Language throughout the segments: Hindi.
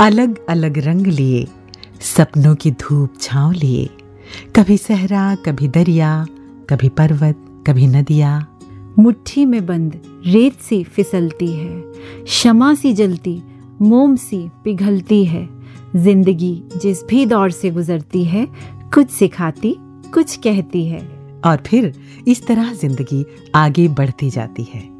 अलग अलग रंग लिए, सपनों की धूप छांव लिए। कभी सहरा, कभी दरिया, कभी पर्वत, कभी नदिया। मुट्ठी में बंद, रेत सी फिसलती है। शमा सी जलती, मोम सी पिघलती है। ज़िंदगी जिस भी दौर से गुजरती है, कुछ सिखाती, कुछ कहती है। और फिर इस तरह ज़िंदगी आगे बढ़ती जाती है।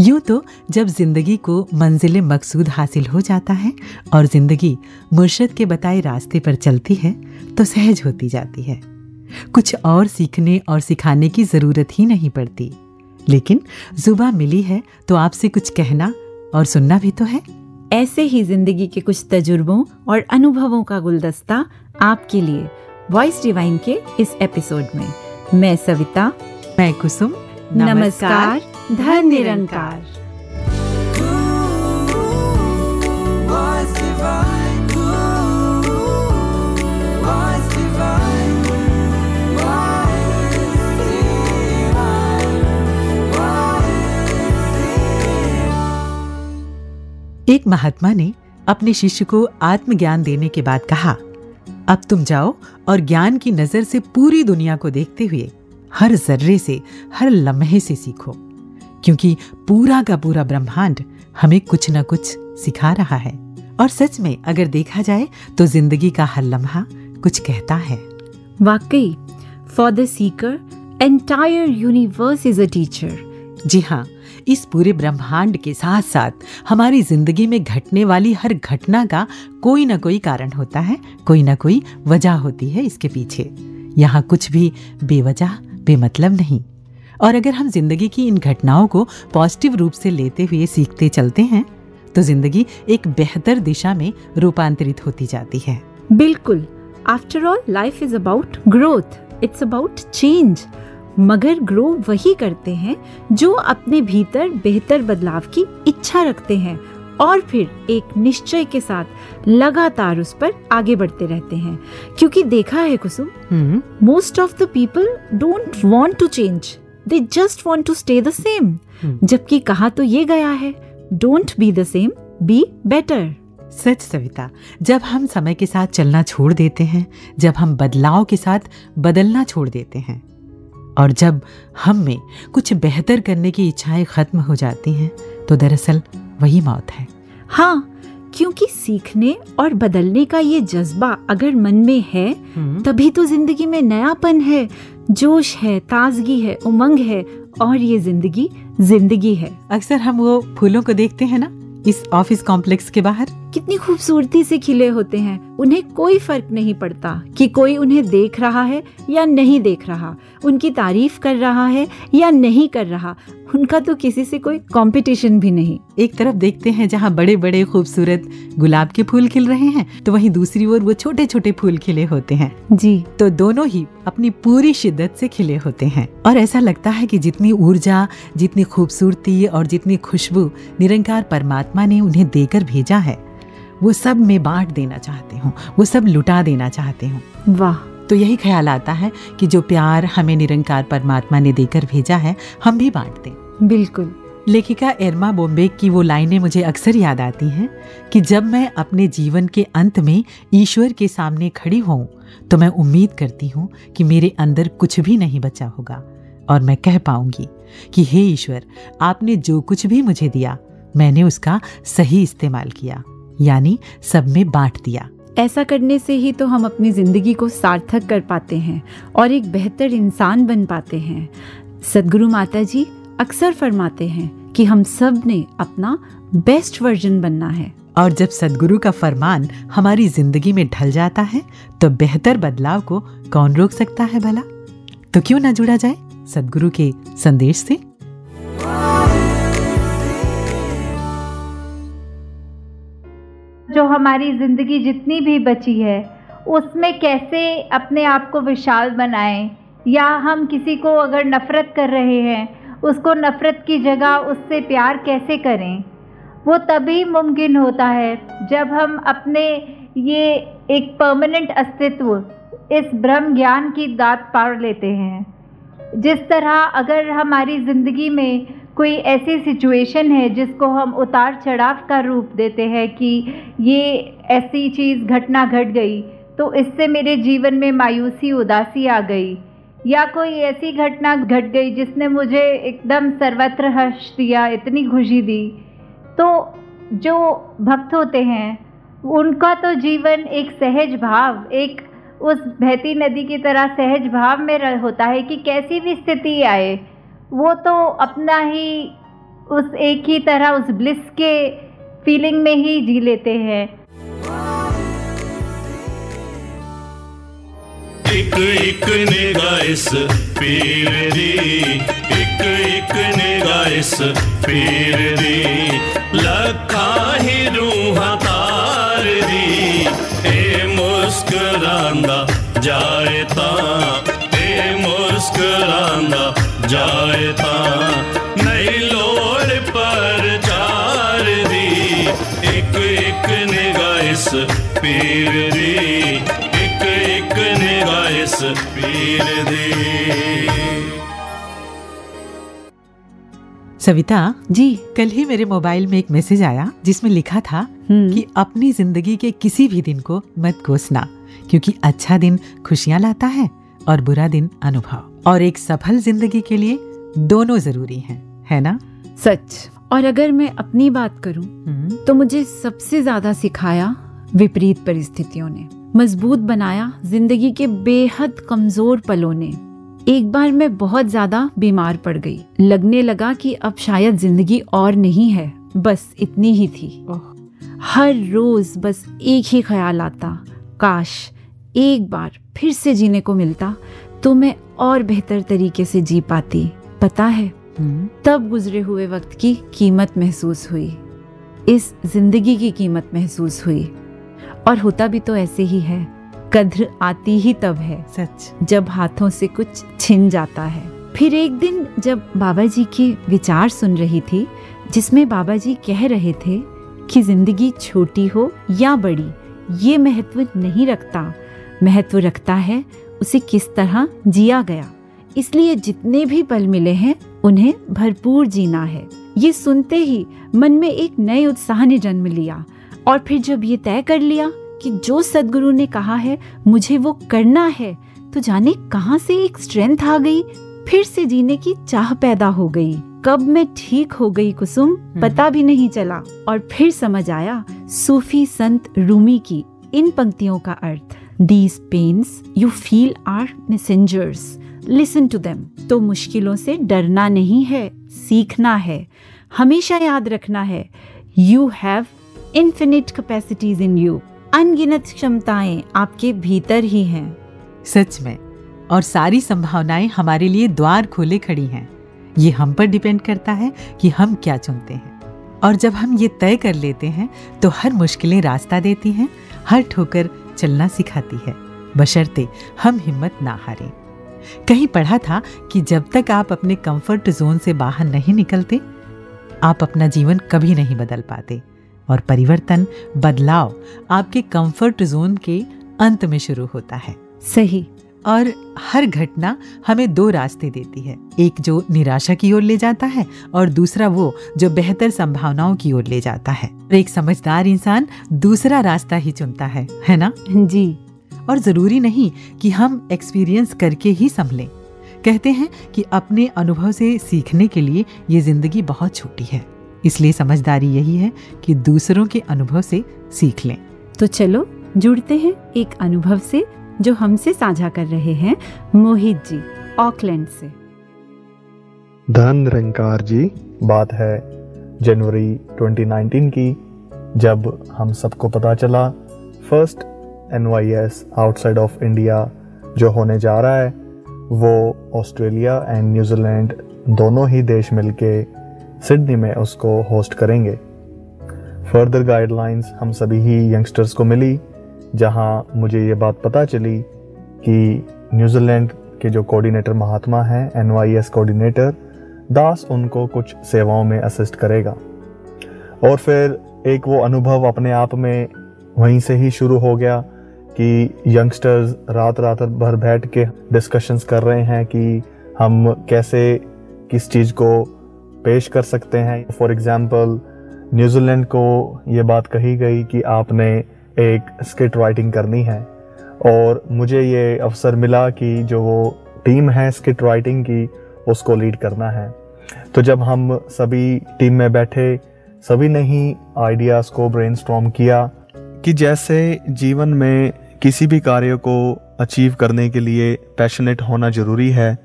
यूँ तो जब ज़िंदगी को मंजिल मकसूद हासिल हो जाता है और ज़िंदगी मुर्शद के बताए रास्ते पर चलती है तो सहज होती जाती है। कुछ और सीखने और सिखाने की ज़रूरत ही नहीं पड़ती। लेकिन जुबा मिली है तो आपसे कुछ कहना और सुनना भी तो है। ऐसे ही ज़िंदगी के कुछ तजुर्बों और अनुभवों का गुलदस्ता आपके लिए वॉइस डिवाइन के इस एपिसोड में। मैं सविता मैं कुसुम। नमस्कार, धन निरंकार। एक महात्मा ने अपने शिष्य को आत्मज्ञान देने के बाद कहा, अब तुम जाओ और ज्ञान की नज़र से पूरी दुनिया को देखते हुए हर जर्रे से हर लम्हे से सीखो क्योंकि पूरा का पूरा ब्रह्मांड हमें कुछ न कुछ सिखा रहा है। और सच में अगर देखा जाए तो ज़िंदगी का हर लम्हा कुछ कहता है। वाकई for the seeker entire universe is a teacher जी हाँ इस पूरे ब्रह्मांड के साथ साथ हमारी ज़िंदगी में घटने वाली हर घटना का कोई ना कोई कारण होता है कोई ना कोई वजह होती है इसके पीछे। यहाँ कुछ भी बेवजह बेमतलब नहीं। और अगर हम ज़िंदगी की इन घटनाओं को पॉजिटिव रूप से लेते हुए सीखते चलते हैं तो ज़िंदगी एक बेहतर दिशा में रूपांतरित होती जाती है। बिल्कुल। After all life is about growth it's about change मगर ग्रो वही करते हैं जो अपने भीतर बेहतर बदलाव की इच्छा रखते हैं। और फिर एक निश्चय के साथ लगातार उस पर आगे बढ़ते रहते हैं। क्योंकि देखा है Kusum most of the people don't want to change they just want to stay the same. जबकि कहा तो ये गया है don't be the same be better सच सविता जब हम समय के साथ चलना छोड़ देते हैं जब हम बदलाव के साथ बदलना छोड़ देते हैं और जब हम में कुछ बेहतर करने की इच्छाएँ खत्म हो जाती हैं तो दरअसल वही मौत है। हाँ क्योंकि सीखने और बदलने का ये जज्बा अगर मन में है तभी तो ज़िंदगी में नयापन है जोश है ताजगी है उमंग है और ये ज़िंदगी ज़िंदगी है। अक्सर हम वो फूलों को देखते हैं ना इस ऑफ़िस कॉम्प्लेक्स के बाहर? कितनी खूबसूरती से खिले होते हैं। उन्हें कोई फ़र्क नहीं पड़ता कि कोई उन्हें देख रहा है या नहीं देख रहा उनकी तारीफ़ कर रहा है या नहीं कर रहा। उनका तो किसी से कोई कंपटीशन भी नहीं। एक तरफ़ देखते हैं जहाँ बड़े बड़े खूबसूरत गुलाब के फूल खिल रहे हैं तो वहीं दूसरी ओर वो छोटे छोटे फूल खिले होते हैं। जी। तो दोनों ही अपनी पूरी शिद्दत से खिले होते हैं। और ऐसा लगता है कि जितनी ऊर्जा जितनी खूबसूरती और जितनी खुशबू निरंकार परमात्मा ने उन्हें देकर भेजा है वो सब में बांट देना चाहती हूँ वो सब लुटा देना चाहती हूँ। वाह। तो यही ख्याल आता है कि जो प्यार हमें निरंकार परमात्मा ने देकर भेजा है हम भी बांट दें। बिल्कुल। लेखिका एर्मा बोम्बे की वो लाइनें मुझे अक्सर याद आती हैं कि जब मैं अपने जीवन के अंत में ईश्वर के सामने खड़ी हूँ तो मैं उम्मीद करती हूँ कि मेरे अंदर कुछ भी नहीं बचा होगा और मैं कह पाऊँगी कि हे ईश्वर आपने जो कुछ भी मुझे दिया मैंने उसका सही इस्तेमाल किया। यानी सब में बांट दिया। ऐसा करने से ही तो हम अपनी ज़िंदगी को सार्थक कर पाते हैं और एक बेहतर इंसान बन पाते हैं। सदगुरु माता जी अक्सर फरमाते हैं कि हम सबने अपना बेस्ट वर्जन बनना है। और जब सदगुरु का फरमान हमारी ज़िंदगी में ढल जाता है तो बेहतर बदलाव को कौन रोक सकता है भला? तो क्यों ना जुड़ा जाए सदगुरु के संदेश से? जो हमारी ज़िंदगी जितनी भी बची है, उसमें कैसे अपने आप को विशाल बनाएँ? या हम किसी को अगर नफ़रत कर रहे हैं, उसको नफ़रत की जगह उससे प्यार कैसे करें? वो तभी मुमकिन होता है जब हम अपने ये एक परमानेंट अस्तित्व, इस ब्रह्म ज्ञान की दात पार लेते हैं। जिस तरह अगर हमारी ज़िंदगी में कोई ऐसी सिचुएशन है जिसको हम उतार चढ़ाव का रूप देते हैं कि ये ऐसी चीज़ घटना घट गई तो इससे मेरे जीवन में मायूसी, उदासी आ गई। या कोई ऐसी घटना घट गई जिसने मुझे एकदम सर्वत्र हर्ष दिया, इतनी खुशी दी। तो जो भक्त होते हैं, उनका तो जीवन एक सहज भाव, एक उस बहती नदी की तरह सहज भाव में होता है कि कैसी भी स्थिति आए। वो तो अपना ही उस एक ही तरह उस ब्लिस के फीलिंग में ही जी लेते हैं। एक एक ने गाइस पीर दी, एक एक ने गाइस पीर दी, लखा ही रूह तार दी। ए मुस्कुरांदा जाए ता, ए मुस्कुरांदा ਜਾਏ ਤਾਂ ਨਹੀਂ ਲੋੜ ਪਰ ਚਾਰ ਦੀ ਇੱਕ ਇੱਕ ਨਿਗਾਹ ਇਸ ਪੀਰ ਦੀ ਇੱਕ ਇੱਕ ਨਿਗਾਹ ਇਸ ਪੀਰ ਦੀ सविता जी कल ही मेरे मोबाइल में एक मैसेज आया जिसमें लिखा था हम्म, कि अपनी जिंदगी के किसी भी दिन को मत कोसना क्योंकि अच्छा दिन खुशियां लाता है और बुरा दिन अनुभव और एक सफल ज़िंदगी के लिए दोनों ज़रूरी हैं है ना? सच। और अगर मैं अपनी बात करूँ हम्म, तो मुझे सबसे ज़्यादा सिखाया विपरीत परिस्थितियों ने। मज़बूत बनाया ज़िंदगी के बेहद कमज़ोर पलों ने। एक बार मैं बहुत ज़्यादा बीमार पड़ गई। लगने लगा कि अब शायद ज़िंदगी और नहीं है बस इतनी ही थी। हर रोज बस एक ही ख्याल आता काश एक बार फिर से जीने को मिलता तो मैं और बेहतर तरीके से जी पाती पता है? हम्म, तब गुजरे हुए वक्त की कीमत महसूस हुई। इस ज़िंदगी की कीमत महसूस हुई। और होता भी तो ऐसे ही है कद्र आती ही तब है सच। जब हाथों से कुछ छिन जाता है। फिर एक दिन जब बाबा जी के विचार सुन रही थी जिसमें बाबा जी कह रहे थे कि ज़िंदगी छोटी हो या बड़ी ये महत्व नहीं रखता। महत्व रखता है उसे किस तरह जिया गया। इसलिए जितने भी पल मिले हैं उन्हें भरपूर जीना है। ये सुनते ही मन में एक नए उत्साह ने जन्म लिया और फिर जब ये तय कर लिया कि जो सदगुरु ने कहा है मुझे वो करना है तो जाने कहाँ से एक स्ट्रेंथ आ गई फिर से जीने की चाह पैदा हो गई। कब मैं ठीक हो गई कुसुम पता भी नहीं चला और फिर समझ आया सूफी संत रूमी की इन पंक्तियों का अर्थ। These pains you feel are messengers listen to them तो मुश्किलों से डरना नहीं है, सीखना है। हमेशा याद रखना है। You have infinite capacities in you अनगिनत क्षमताएँ आपके भीतर ही हैं। सच में, और सारी संभावनाएँ हमारे लिए द्वार खोले खड़ी हैं। ये हम पर डिपेंड करता है कि हम क्या चुनते हैं। और जब हम ये तय कर लेते हैं तो हर मुश्किलें रास्ता देती हैं, हर ठोकर चलना सिखाती है। बशर्ते हम हिम्मत ना हारें। कहीं पढ़ा था कि जब तक आप अपने कंफर्ट जोन से बाहर नहीं निकलते, आप अपना जीवन कभी नहीं बदल पाते। और परिवर्तन, बदलाव आपके कंफर्ट जोन के अंत में शुरू होता है। सही। और हर घटना हमें दो रास्ते देती है। एक जो निराशा की ओर ले जाता है और दूसरा वो जो बेहतर संभावनाओं की ओर ले जाता है। एक समझदार इंसान दूसरा रास्ता ही चुनता है है ना? जी। और ज़रूरी नहीं कि हम एक्सपीरियंस करके ही संभलें। कहते हैं कि अपने अनुभव से सीखने के लिए ये ज़िंदगी बहुत छोटी है। इसलिए समझदारी यही है कि दूसरों के अनुभव से सीख लें। तो चलो जुड़ते हैं एक अनुभव से जो हमसे साझा कर रहे हैं, मोहित जी, ऑकलैंड से। धन निरंकार जी, बात है जनवरी 2019 की, जब हम सबको पता चला first an outside of India जो होने जा रहा है, वो ऑस्ट्रेलिया एंड न्यूजीलैंड दोनों ही देश मिलके सिडनी में उसको होस्ट करेंगे। फर्दर गाइडलाइंस हम सभी ही यंगस्टर्स को मिली जहाँ मुझे ये बात पता चली कि न्यूजीलैंड के जो कोऑर्डिनेटर महात्मा हैं एन कोऑर्डिनेटर, दास उनको कुछ सेवाओं में असिस्ट करेगा। और फिर एक वो अनुभव अपने आप में वहीं से ही शुरू हो गया कि यंगस्टर्स रात रात भर बैठ के डिस्कशंस कर रहे हैं कि हम कैसे किस चीज़ को पेश कर सकते हैं। फॉर एग्ज़ाम्पल न्यूजीलैंड को ये बात कही गई कि आपने एक स्किट राइटिंग करनी है। और मुझे ये अवसर मिला कि जो वो टीम है स्किट राइटिंग की, उसको लीड करना है। तो जब हम सभी टीम में बैठे, सभी ने ही आइडियाज़ को ब्रेनस्टॉर्म किया कि जैसे जीवन में किसी भी कार्य को अचीव करने के लिए पैशनेट होना ज़रूरी है,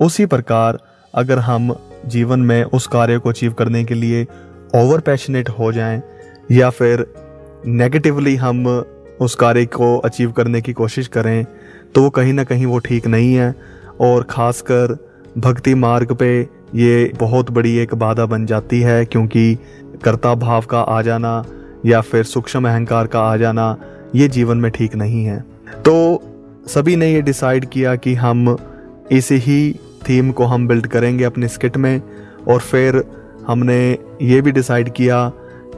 उसी प्रकार अगर हम जीवन में उस कार्य को अचीव करने के लिए ओवर पैशनेट हो जाएँ या फिर नेगेटिवली हम उस कार्य को अचीव करने की कोशिश करें तो वो कहीं ना कहीं वो ठीक नहीं है। और ख़ासकर भक्ति मार्ग पे ये बहुत बड़ी एक बाधा बन जाती है, क्योंकि कर्ता भाव का आ जाना या फिर सूक्ष्म अहंकार का आ जाना, ये जीवन में ठीक नहीं है। तो सभी ने ये डिसाइड किया कि हम इस ही थीम को हम बिल्ड करेंगे अपने स्किट में, और फिर हमने ये भी डिसाइड किया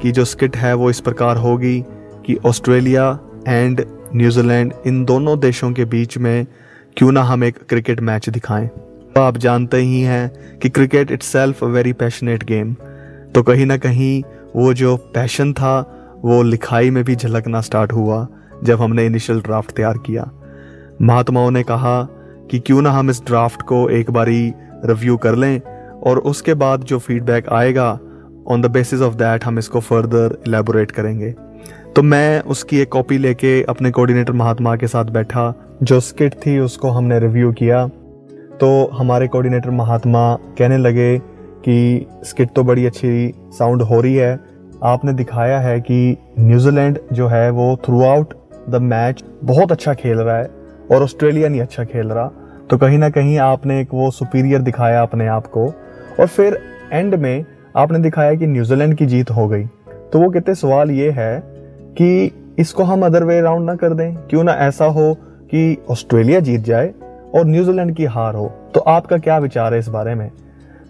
कि जो स्किट है वो इस प्रकार होगी कि ऑस्ट्रेलिया एंड न्यूजीलैंड इन दोनों देशों के बीच में क्यों ना हम एक क्रिकेट मैच दिखाएँ। तो आप जानते ही हैं कि cricket itself very passionate game तो कहीं ना कहीं वो जो पैशन था, वो लिखाई में भी झलकना स्टार्ट हुआ जब हमने इनिशियल ड्राफ्ट तैयार किया। महात्माओं ने कहा कि क्यों ना हम इस ड्राफ्ट को एक बारी रिव्यू कर लें और उसके बाद जो फीडबैक आएगा on the basis of that हम इसको फर्दर इलेबोरेट करेंगे। तो मैं उसकी एक कॉपी लेके अपने कोऑर्डिनेटर महात्मा के साथ बैठा। जो स्किट थी, उसको हमने रिव्यू किया। तो हमारे कोऑर्डिनेटर महात्मा कहने लगे कि स्किट तो बड़ी अच्छी साउंड हो रही है। आपने दिखाया है कि न्यूजीलैंड जो है, वो थ्रू आउट द मैच बहुत अच्छा खेल रहा है और ऑस्ट्रेलिया नहीं अच्छा खेल रहा। तो कहीं ना कहीं आपने एक वो सुपीरियर दिखाया अपने आप को। और फिर एंड में आपने दिखाया कि न्यूजीलैंड की जीत हो गई। तो वो कहते, सवाल ये है कि इसको हम अदर वे राउंड ना कर दें। क्यों ना ऐसा हो कि ऑस्ट्रेलिया जीत जाए और न्यूजीलैंड की हार हो? तो आपका क्या विचार है इस बारे में?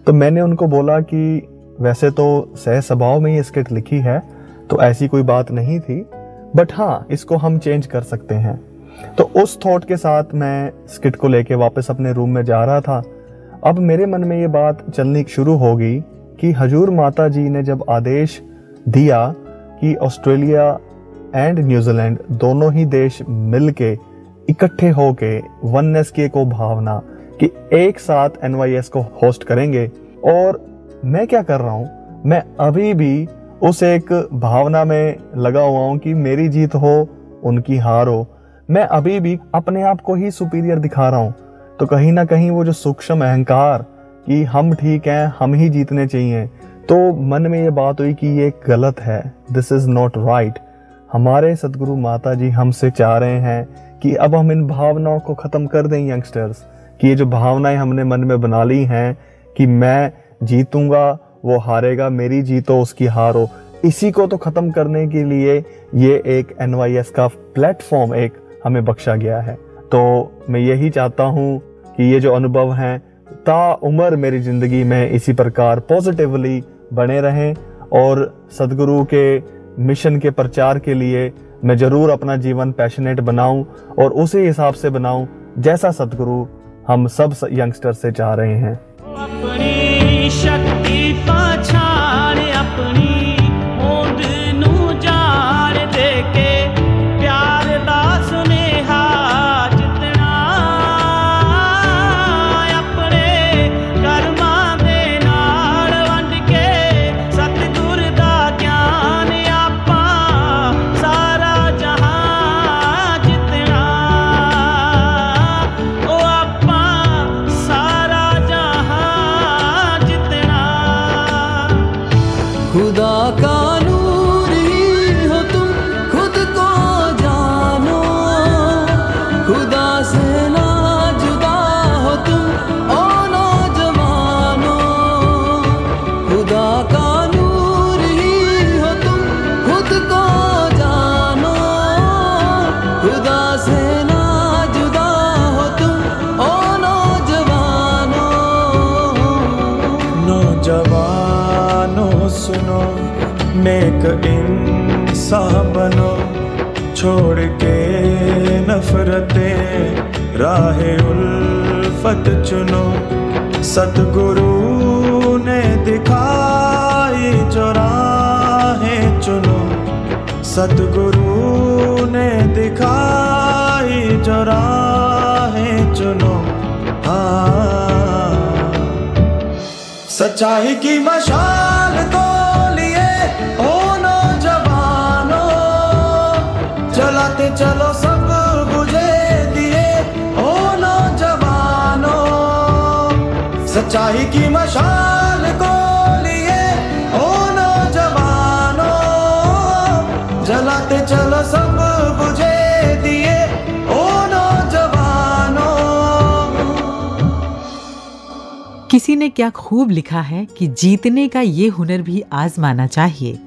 तो मैंने उनको बोला कि, वैसे तो सह स्वभाव में ये स्किट लिखी है तो ऐसी कोई बात नहीं थी बट हाँ इसको हम चेंज कर सकते हैं। तो उस थॉट के साथ मैं स्किट को लेके वापस अपने रूम में जा रहा था। अब मेरे मन में ये बात चलनी शुरू होगी कि हजूर माता जी ने जब आदेश दिया कि ऑस्ट्रेलिया एंड न्यूजीलैंड दोनों ही देश मिलके इकट्ठे होके वननेस की एक भावना कि एक साथ एन को होस्ट करेंगे, और मैं क्या कर रहा हूँ? मैं अभी भी उस एक भावना में लगा हुआ हूँ कि मेरी जीत हो, उनकी हार हो। मैं अभी भी अपने आप को ही सुपीरियर दिखा रहा हूँ। तो कहीं ना कहीं वो जो सूक्ष्म अहंकार कि हम ठीक हैं, हम ही जीतने चाहिए। तो मन में ये बात हुई कि ये गलत है। दिस इज़ नॉट राइट हमारे सदगुरु माता जी हमसे चाह रहे हैं कि अब हम इन भावनाओं को खत्म कर दें यंगस्टर्स, कि ये जो भावनाएँ हमने मन में बना ली हैं कि मैं जीतूँगा, वो हारेगा, मेरी जीतो उसकी हार हो, इसी को तो खत्म करने के लिए ये एक एनवाईएस का प्लेटफॉर्म एक हमें बख्शा गया है। तो मैं यही चाहता हूँ कि ये जो अनुभव हैं ता उम्र मेरी ज़िंदगी में इसी प्रकार पॉजिटिवली बने रहें और सदगुरु के मिशन के प्रचार के लिए मैं ज़रूर अपना जीवन पैशनेट बनाऊँ और उसी हिसाब से बनाऊँ जैसा सदगुरु हम सब यंगस्टर से चाह रहे हैं। छोड़ के नफरते, राह उल्फत चुनो। सतगुरु ने दिखाई जो राहें चुनो। सतगुरु ने दिखाई जो राहें चुनो। हाँ। सच्चाई की मशाल तो चलो सब बुझे दिए ओ नौजवानों। सच्चाई की मशाल को लिए ओ नौजवानों। जलाते चलो सब बुझे दिए ओ नौजवानों। किसी ने क्या खूब लिखा है कि जीतने का ये हुनर भी आजमाना चाहिए,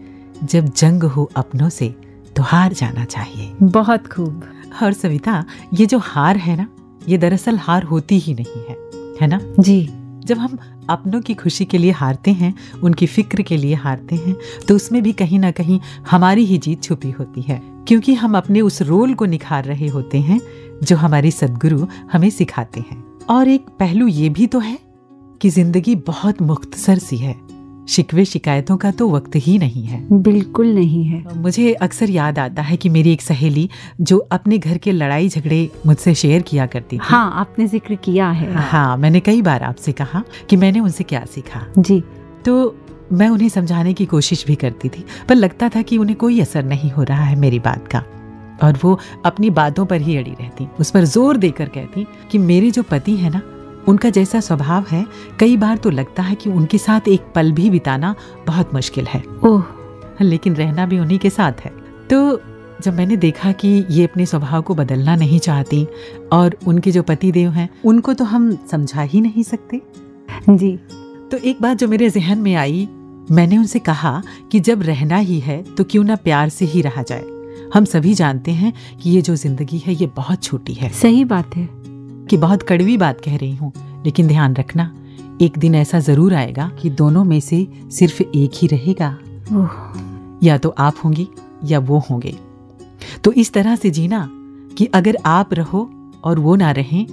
जब जंग हो अपनों से। तो हार जाना चाहिए। बहुत खूब। और सविता ये जो हार है ना ये दरअसल हार होती ही नहीं है है ना? जी। जब हम अपनों की खुशी के लिए हारते हैं उनकी फ़िक्र के लिए हारते हैं तो उसमें भी कहीं ना कहीं हमारी ही जीत छुपी होती है। क्योंकि हम अपने उस रोल को निखार रहे होते हैं जो हमारे सदगुरु हमें सिखाते हैं। और एक पहलू ये भी तो है कि ज़िंदगी बहुत मुख्तसर सी है। शिकवे शिकायतों का तो वक्त ही नहीं है। बिल्कुल नहीं है। मुझे अक्सर याद आता है कि मेरी एक सहेली जो अपने घर के लड़ाई झगड़े मुझसे शेयर किया करती थी। हाँ आपने ज़िक्र किया है। हाँ मैंने कई बार आपसे कहा कि मैंने उनसे क्या सीखा। जी। तो मैं उन्हें समझाने की कोशिश भी करती थी पर लगता था कि उन्हें कोई असर नहीं हो रहा है मेरी बात का। और वो अपनी बातों पर ही अड़ी रहती। उस पर ज़ोर देकर कहती कि मेरे जो पति है ना उनका जैसा स्वभाव है कई बार तो लगता है कि उनके साथ एक पल भी बिताना बहुत मुश्किल है। ओह। लेकिन रहना भी उन्हीं के साथ है। तो जब मैंने देखा कि ये अपने स्वभाव को बदलना नहीं चाहती और उनके जो पति देव हैं उनको तो हम समझा ही नहीं सकते। जी। तो एक बात जो मेरे जहन में आई मैंने उनसे कहा कि जब रहना ही है तो क्यों ना प्यार से ही रहा जाए। हम सभी जानते हैं कि ये जो ज़िंदगी है ये बहुत छोटी है। सही बात है। कि बहुत कड़वी बात कह रही हूँ लेकिन ध्यान रखना एक दिन ऐसा ज़रूर आएगा कि दोनों में से सिर्फ़ एक ही रहेगा। या तो आप होंगी या वो होंगे। तो इस तरह से जीना कि अगर आप रहो और वो ना रहें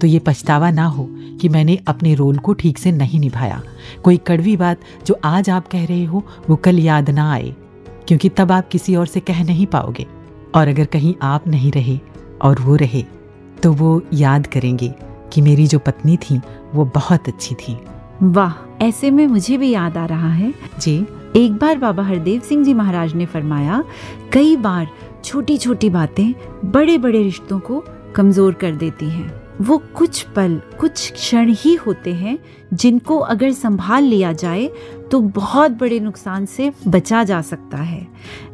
तो ये पछतावा ना हो कि मैंने अपने रोल को ठीक से नहीं निभाया। कोई कड़वी बात जो आज आप कह रहे हो वो कल याद ना आए क्योंकि तब आप किसी और से कह नहीं पाओगे। और अगर कहीं आप नहीं रहे और वो रहे तो वो याद करेंगे कि मेरी जो पत्नी थी वो बहुत अच्छी थी। वाह ऐसे में मुझे भी याद आ रहा है। जी। एक बार बाबा हरदेव सिंह जी महाराज ने फरमाया कई बार छोटी छोटी बातें बड़े बड़े रिश्तों को कमज़ोर कर देती हैं। वो कुछ पल कुछ क्षण ही होते हैं जिनको अगर संभाल लिया जाए तो बहुत बड़े नुकसान से बचा जा सकता है।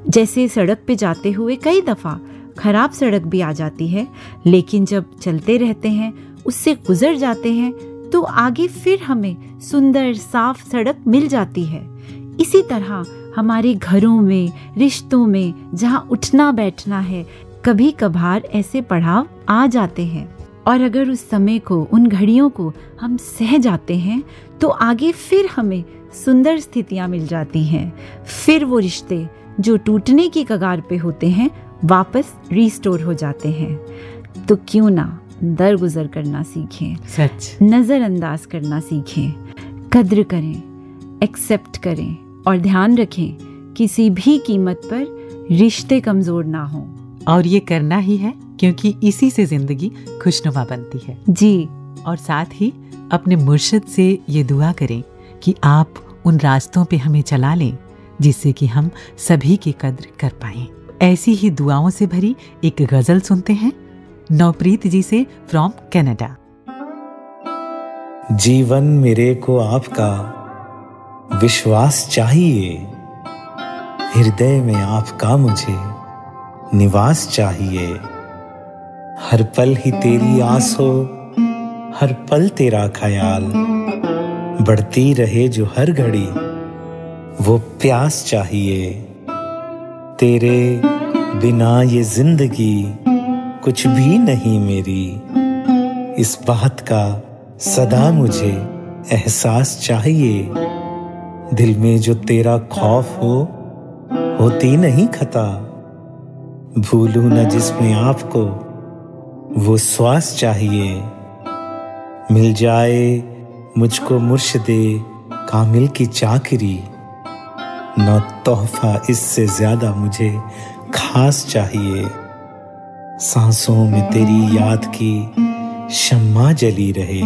जैसे सड़क पे जाते हुए कई दफ़ा खराब सड़क भी आ जाती है, लेकिन जब चलते रहते हैं, उससे गुजर जाते हैं तो आगे फिर हमें सुंदर, साफ़ सड़क मिल जाती है। इसी तरह हमारे घरों में, रिश्तों में, जहाँ उठना बैठना है कभी कभार ऐसे पड़ाव आ जाते हैं। और अगर उस समय को, उन घड़ियों को हम सह जाते हैं तो आगे फिर हमें सुंदर स्थितियाँ मिल जाती हैं। फिर वो रिश्ते, जो टूटने की कगार पे होते हैं वापस रिस्टोर हो जाते हैं। तो क्यों ना दरगुजर करना सीखें। सच। नज़रअंदाज करना सीखें। कद्र करें एक्सेप्ट करें और ध्यान रखें किसी भी कीमत पर रिश्ते कमज़ोर ना हों। और ये करना ही है क्योंकि इसी से ज़िंदगी खुशनुमा बनती है। जी। और साथ ही अपने मुर्शद से ये दुआ करें कि आप उन रास्तों पे हमें चला लें जिससे कि हम सभी की कद्र कर पाएँ। ऐसी ही दुआओं से भरी एक गज़ल सुनते हैं, नवप्रीत जी से फ्रॉम कनाडा जीवन मेरे को आपका विश्वास चाहिए, हृदय में आपका मुझे निवास चाहिए। हर पल ही तेरी आस हो, हर पल तेरा ख्याल, बढ़ती रहे जो हर घड़ी, वो प्यास चाहिए। तेरे बिना ये ज़िंदगी कुछ भी नहीं मेरी। इस बात का सदा मुझे एहसास चाहिए। दिल में जो तेरा खौफ हो, होती नहीं खता। भूलू न जिसमें आपको वो श्वास चाहिए। मिल जाए मुझको मुर्शदे कामिल की चाकरी। न तोहफा इससे ज़्यादा मुझे खास चाहिए। सांसों में तेरी याद की शम्मा जली रहे।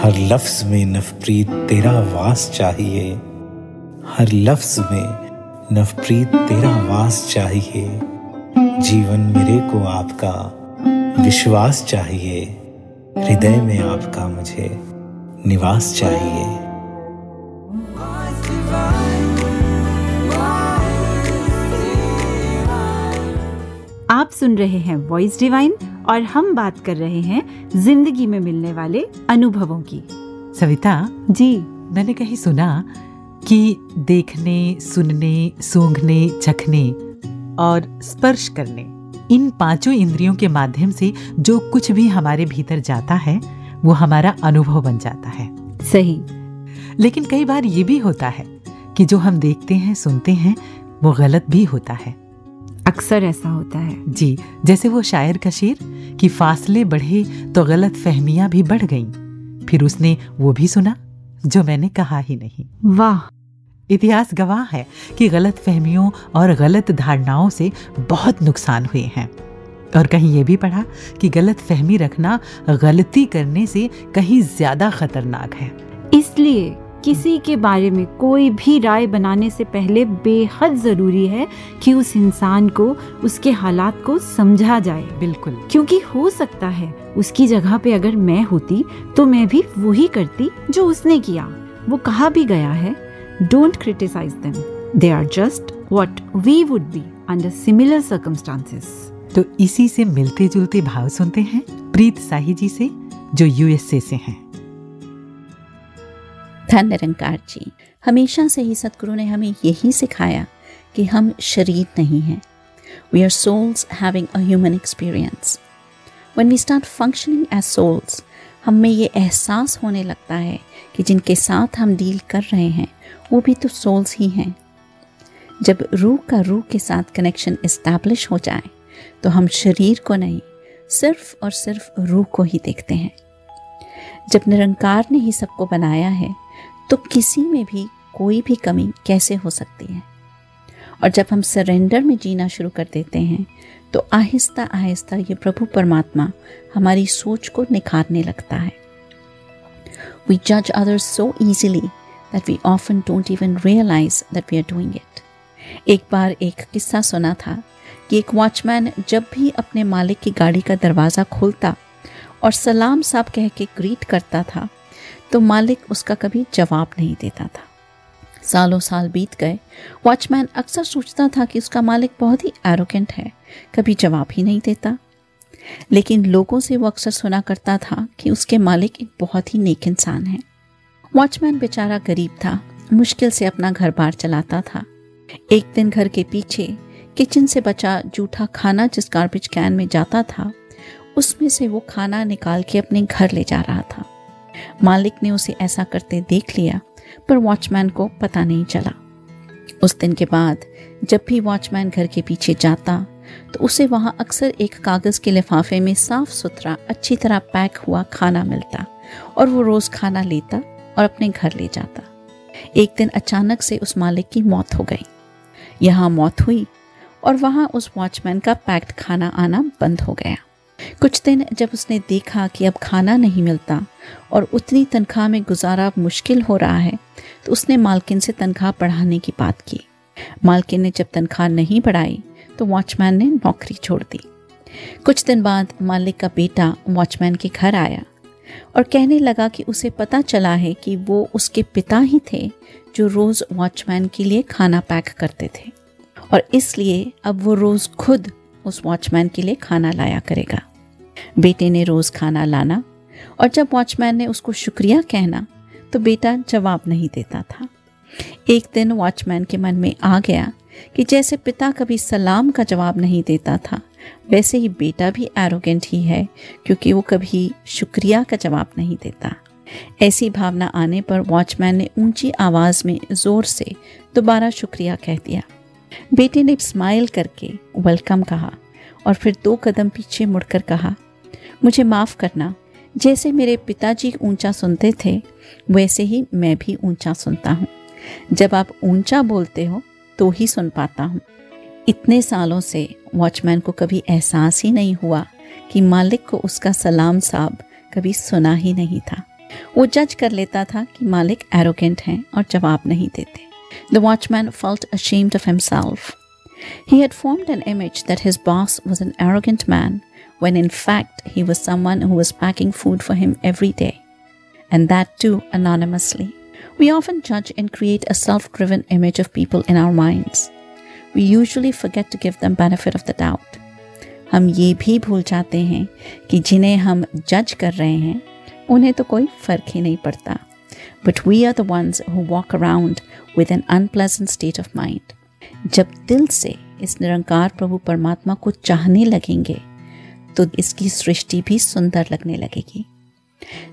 हर लफ्ज में नफप्रीत तेरा वास चाहिए। हर लफ्ज में नफप्रीत तेरा वास चाहिए। जीवन मेरे को आपका विश्वास चाहिए। हृदय में आपका मुझे निवास चाहिए। आप सुन रहे हैं वॉइस डिवाइन और हम बात कर रहे हैं ज़िंदगी में मिलने वाले अनुभवों की। सविता जी। मैंने कहीं सुना कि देखने सुनने सूंघने चखने और स्पर्श करने इन पाँचों इंद्रियों के माध्यम से जो कुछ भी हमारे भीतर जाता है वो हमारा अनुभव बन जाता है। सही। लेकिन कई बार ये भी होता है कि जो हम देखते हैं सुनते हैं वो गलत भी होता है। अक्सर ऐसा होता है। जी जैसे वो शायर का शेर कि फासले बढ़े तो गलत फहमियाँ भी बढ़ गईं। फिर उसने वो भी सुना जो मैंने कहा ही नहीं। वाह! इतिहास गवाह है कि गलत फहमियों और गलत धारणाओं से बहुत नुकसान हुए हैं। और कहीं ये भी पढ़ा कि गलत फहमी रखना गलती करने से कहीं ज़्यादा खतरनाक है। इसलिए किसी के बारे में कोई भी राय बनाने से पहले बेहद ज़रूरी है कि उस इंसान को उसके हालात को समझा जाए। बिल्कुल। क्योंकि हो सकता है उसकी जगह पे अगर मैं होती तो मैं भी वही करती जो उसने किया। वो कहा भी गया है don't criticize them they are just what we would be under similar circumstances तो इसी से मिलते जुलते भाव सुनते हैं प्रीत साही जी से जो यूएसए से हैं। धन निरंकार जी। हमेशा से ही सतगुरु ने हमें यही सिखाया कि हम शरीर नहीं हैं। We are souls having a human experience when we start functioning as souls हम में ये एहसास होने लगता है कि जिनके साथ हम डील कर रहे हैं, वो भी तो सोल्स ही हैं। जब रूह का रूह के साथ कनेक्शन इस्टेब्लिश हो जाए तो हम शरीर को नहीं, सिर्फ़ और सिर्फ़ रूह को ही देखते हैं। जब निरंकार ने ही सबको बनाया है तो किसी में भी कोई भी कमी कैसे हो सकती है? और जब हम सरेंडर में जीना शुरू कर देते हैं तो आहिस्ता आहिस्ता ये प्रभु परमात्मा हमारी सोच को निखारने लगता है। वी जज others so easily that we often don't even realize that we are doing it एक बार एक किस्सा सुना था कि एक वॉचमैन जब भी अपने मालिक की गाड़ी का दरवाज़ा खोलता और सलाम साहब कह के ग्रीट करता था तो मालिक उसका कभी जवाब नहीं देता था। सालों साल बीत गए। वॉचमैन अक्सर सोचता था कि उसका मालिक बहुत ही एरोगेंट है, कभी जवाब ही नहीं देता। लेकिन लोगों से वो अक्सर सुना करता था कि उसके मालिक एक बहुत ही नेक इंसान है। वॉचमैन बेचारा गरीब था, मुश्किल से अपना घर बार चलाता था। एक दिन घर के पीछे किचन से बचा जूठा खाना जिस गार्बेज कैन में जाता था, उसमें से वो खाना निकाल के अपने घर ले जा रहा था। मालिक ने उसे ऐसा करते देख लिया, पर वॉचमैन को पता नहीं चला। उस दिन के बाद, जब भी वॉचमैन घर के पीछे जाता तो उसे वहाँ अक्सर एक कागज़ के लिफाफे में साफ़ सुथरा अच्छी तरह पैक हुआ खाना मिलता और वो रोज़ खाना लेता और अपने घर ले जाता। एक दिन अचानक से उस मालिक की मौत हो गई। यहाँ मौत हुई और वहाँ उस वॉचमैन का पैक्ड खाना आना बंद हो गया। कुछ दिन जब उसने देखा कि अब खाना नहीं मिलता और उतनी तनख्वाह में गुजारा मुश्किल हो रहा है तो उसने मालकिन से तनख्वाह बढ़ाने की बात की। मालकिन ने जब तनख्वाह नहीं बढ़ाई तो वॉचमैन ने नौकरी छोड़ दी। कुछ दिन बाद मालिक का बेटा वॉचमैन के घर आया और कहने लगा कि उसे पता चला है कि वो उसके पिता ही थे जो रोज़ वॉचमैन के लिए खाना पैक करते थे और इसलिए अब वो रोज़ खुद उस वॉचमैन के लिए खाना लाया करेगा। बेटे ने रोज़ खाना लाना और जब वॉचमैन ने उसको शुक्रिया कहना तो बेटा जवाब नहीं देता था। एक दिन वॉचमैन के मन में आ गया कि जैसे पिता कभी सलाम का जवाब नहीं देता था, वैसे ही बेटा भी एरोगेंट ही है, क्योंकि वो कभी शुक्रिया का जवाब नहीं देता। ऐसी भावना आने पर वॉचमैन ने ऊँची आवाज़ में ज़ोर से दोबारा शुक्रिया कह दिया। बेटे ने स्माइल करके वेलकम कहा और फिर दो कदम पीछे मुड़कर कहा मुझे माफ़ करना। जैसे मेरे पिताजी ऊँचा सुनते थे वैसे ही मैं भी ऊँचा सुनता हूँ। जब आप ऊँचा बोलते हो तो ही सुन पाता हूँ। इतने सालों से वॉचमैन को कभी एहसास ही नहीं हुआ कि मालिक को उसका सलाम साहब कभी सुना ही नहीं था। वो जज कर लेता था कि मालिक एरोगेंट हैं और जवाब नहीं देते। The watchman felt ashamed of himself. He had formed an image that his boss was an arrogant man, when in fact he was someone who was packing food for him every day, and that too anonymously. We often judge and create a self driven image of people in our minds. We usually forget to give them benefit of the doubt. हम ये भी भूल जाते हैं कि जिन्हें हम जज कर रहे हैं उन्हें तो कोई फर्क ही नहीं पड़ता but we are the ones who walk around with an unpleasant state of mind जब दिल से इस निरंकार प्रभु परमात्मा को चाहने लगेंगे तो इसकी सृष्टि भी सुंदर लगने लगेगी।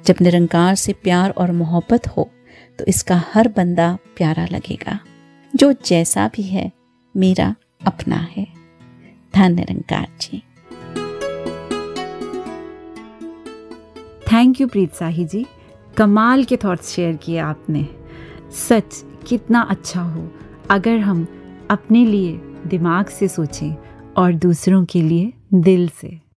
जब निरंकार से प्यार और मोहब्बत हो तो इसका हर बंदा प्यारा लगेगा। जो जैसा भी है, मेरा अपना है। धन निरंकार जी। थैंक यू प्रीत साही जी कमाल के थॉट्स शेयर किए आपने। सच, कितना अच्छा हो। अगर हम अपने लिए दिमाग से सोचें और दूसरों के लिए दिल से।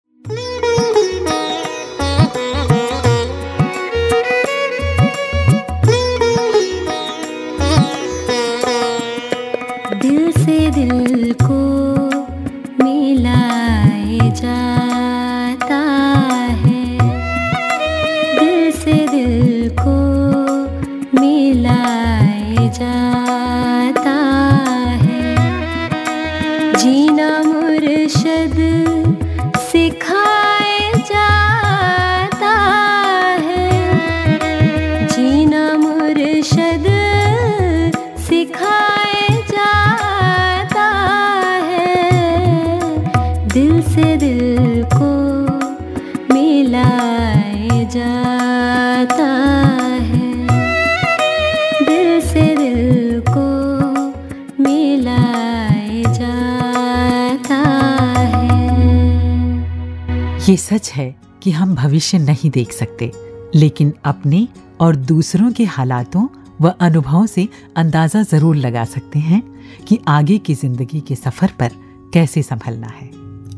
सच है कि हम भविष्य नहीं देख सकते लेकिन अपने और दूसरों के हालातों व अनुभवों से अंदाज़ा ज़रूर लगा सकते हैं कि आगे की ज़िंदगी के सफ़र पर कैसे संभलना है।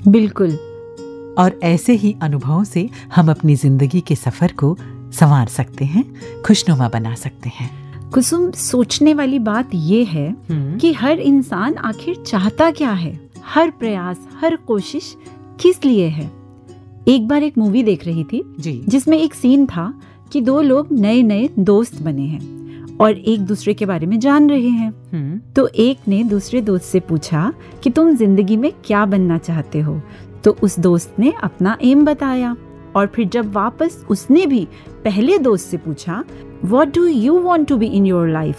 बिल्कुल। और ऐसे ही अनुभवों से हम अपनी ज़िंदगी के सफ़र को संवार सकते हैं खुशनुमा बना सकते हैं। कुसुम सोचने वाली बात ये है कि हर इंसान आखिर चाहता क्या है? हर प्रयास हर कोशिश किस लिए है? एक बार एक मूवी देख रही थी जी। जिसमें एक सीन था कि दो लोग नए नए दोस्त बने हैं और एक दूसरे के बारे में जान रहे हैं। हम्म, तो एक ने दूसरे दोस्त से पूछा कि तुम ज़िंदगी में क्या बनना चाहते हो? तो उस दोस्त ने अपना एम बताया और फिर जब वापस उसने भी पहले दोस्त से पूछा what do you want to be in your life